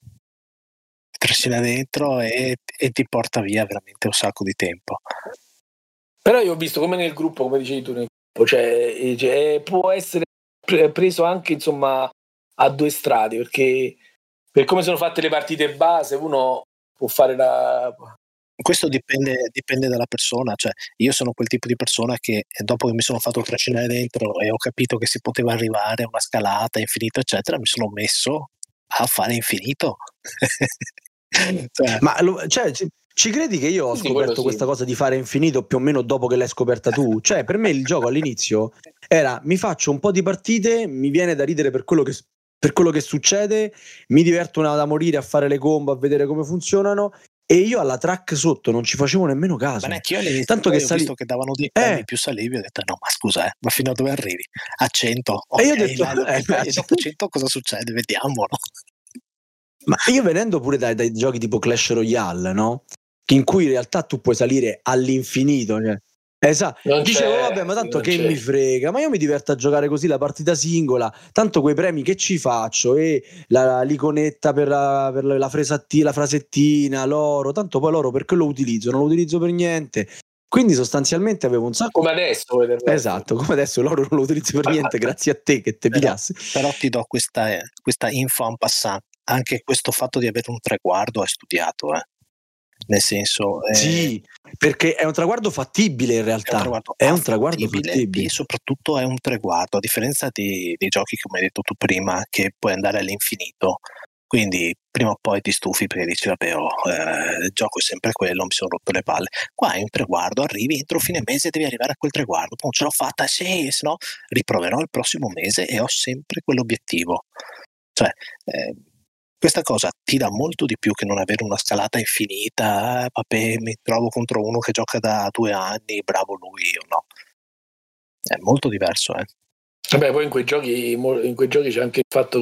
Ti trascina dentro e, e, ti porta via veramente un sacco di tempo. Però io ho visto come nel gruppo, come dicevi tu, cioè, cioè, può essere preso anche insomma a due strade perché per come sono fatte le partite base uno può fare la questo dipende, dipende, dalla persona, cioè io sono quel tipo di persona che dopo che mi sono fatto trascinare dentro e ho capito che si poteva arrivare a una scalata infinito eccetera, mi sono messo a fare infinito. cioè, Ma cioè, ci credi che io ho sì, scoperto questa cosa di fare infinito più o meno dopo che l'hai scoperta tu? Cioè, per me il gioco all'inizio era mi faccio un po' di partite, mi viene da ridere per quello che, per quello che succede, mi diverto una da morire a fare le combo, a vedere come funzionano. E io alla track sotto non ci facevo nemmeno caso. Ma neanche io Tanto che ho sali... visto che davano dei premi eh. più salivi, ho detto no, ma scusa, eh, ma fino a dove arrivi? A 100. Okay, e io ho detto, eh, e dopo 100 cosa succede? Vediamolo. Ma io venendo pure dai, dai giochi tipo Clash Royale, no? in cui in realtà tu puoi salire all'infinito. Cioè. Esatto, dicevo vabbè, ma tanto che c'è. mi frega, ma io mi diverto a giocare così la partita singola, tanto quei premi che ci faccio? E la, l'iconetta per, la, per la, la frasettina, l'oro, tanto poi l'oro perché lo utilizzo, non lo utilizzo per niente. Quindi sostanzialmente avevo un sacco come adesso esatto come adesso l'oro non lo utilizzo per niente grazie a te che te pigliassi però ti do questa, questa info en passant. Anche questo fatto di avere un traguardo hai studiato eh nel senso eh, sì perché è un traguardo fattibile in realtà. È un traguardo, è un traguardo fattibile. e soprattutto è un traguardo a differenza di, dei giochi come hai detto tu prima che puoi andare all'infinito. Quindi prima o poi ti stufi perché dici vabbè oh, eh, il gioco è sempre quello mi sono rotto le palle. Qua è un traguardo arrivi entro fine mese devi arrivare a quel traguardo. Poi ce l'ho fatta sì se no riproverò il prossimo mese e ho sempre quell'obiettivo. Cioè eh, questa cosa ti dà molto di più che non avere una scalata infinita, eh, vabbè, mi trovo contro uno che gioca da due anni, bravo lui o no. È molto diverso, eh. Vabbè, poi in quei giochi, in quei giochi c'è anche il fatto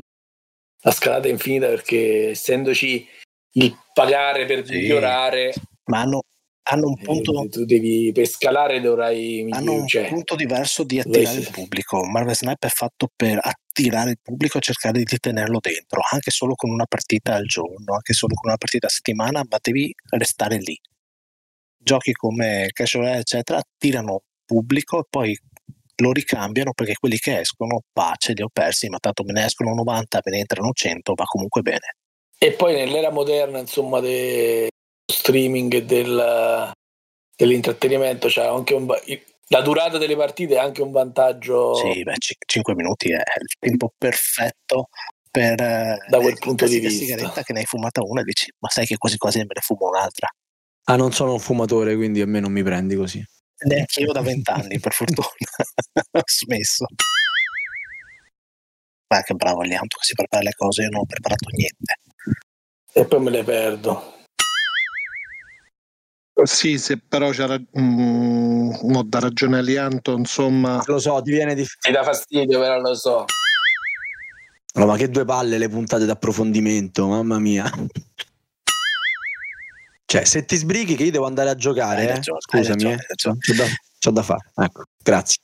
la scalata infinita perché essendoci il pagare per sì. migliorare ma hanno, hanno un punto eh, tu devi per scalare dovrai hanno un cioè, punto diverso di attirare il pubblico. Marvel Snipe è fatto per attirare il pubblico e cercare di tenerlo dentro anche solo con una partita al giorno anche solo con una partita a settimana ma devi restare lì. Giochi come Cash Royale eccetera attirano pubblico e poi lo ricambiano perché quelli che escono pace li ho persi ma tanto me ne escono 90 me ne entrano 100 va comunque bene. E poi nell'era moderna insomma de streaming e del, dell'intrattenimento, cioè anche un, la durata delle partite è anche un vantaggio. Sì, beh, c- 5 minuti è il tempo perfetto per da quel eh, punto di vista. sigaretta che ne hai fumata una e dici, ma sai che quasi quasi me ne fumo un'altra. Ah, non sono un fumatore, quindi a me non mi prendi così. Neanche io da vent'anni, per fortuna. ho smesso. Ma che bravo Lianto che si prepara le cose, io non ho preparato niente. E poi me le perdo. Sì, se però c'ha mm, no, da ragione Alianto, insomma. Lo so, ti viene difficile. Ti dà fastidio, però lo so. No, ma che due palle le puntate d'approfondimento, mamma mia. cioè, se ti sbrighi che io devo andare a giocare, eh? ragione, scusami, eh. c'ho, da, c'ho da fare. Ecco, grazie.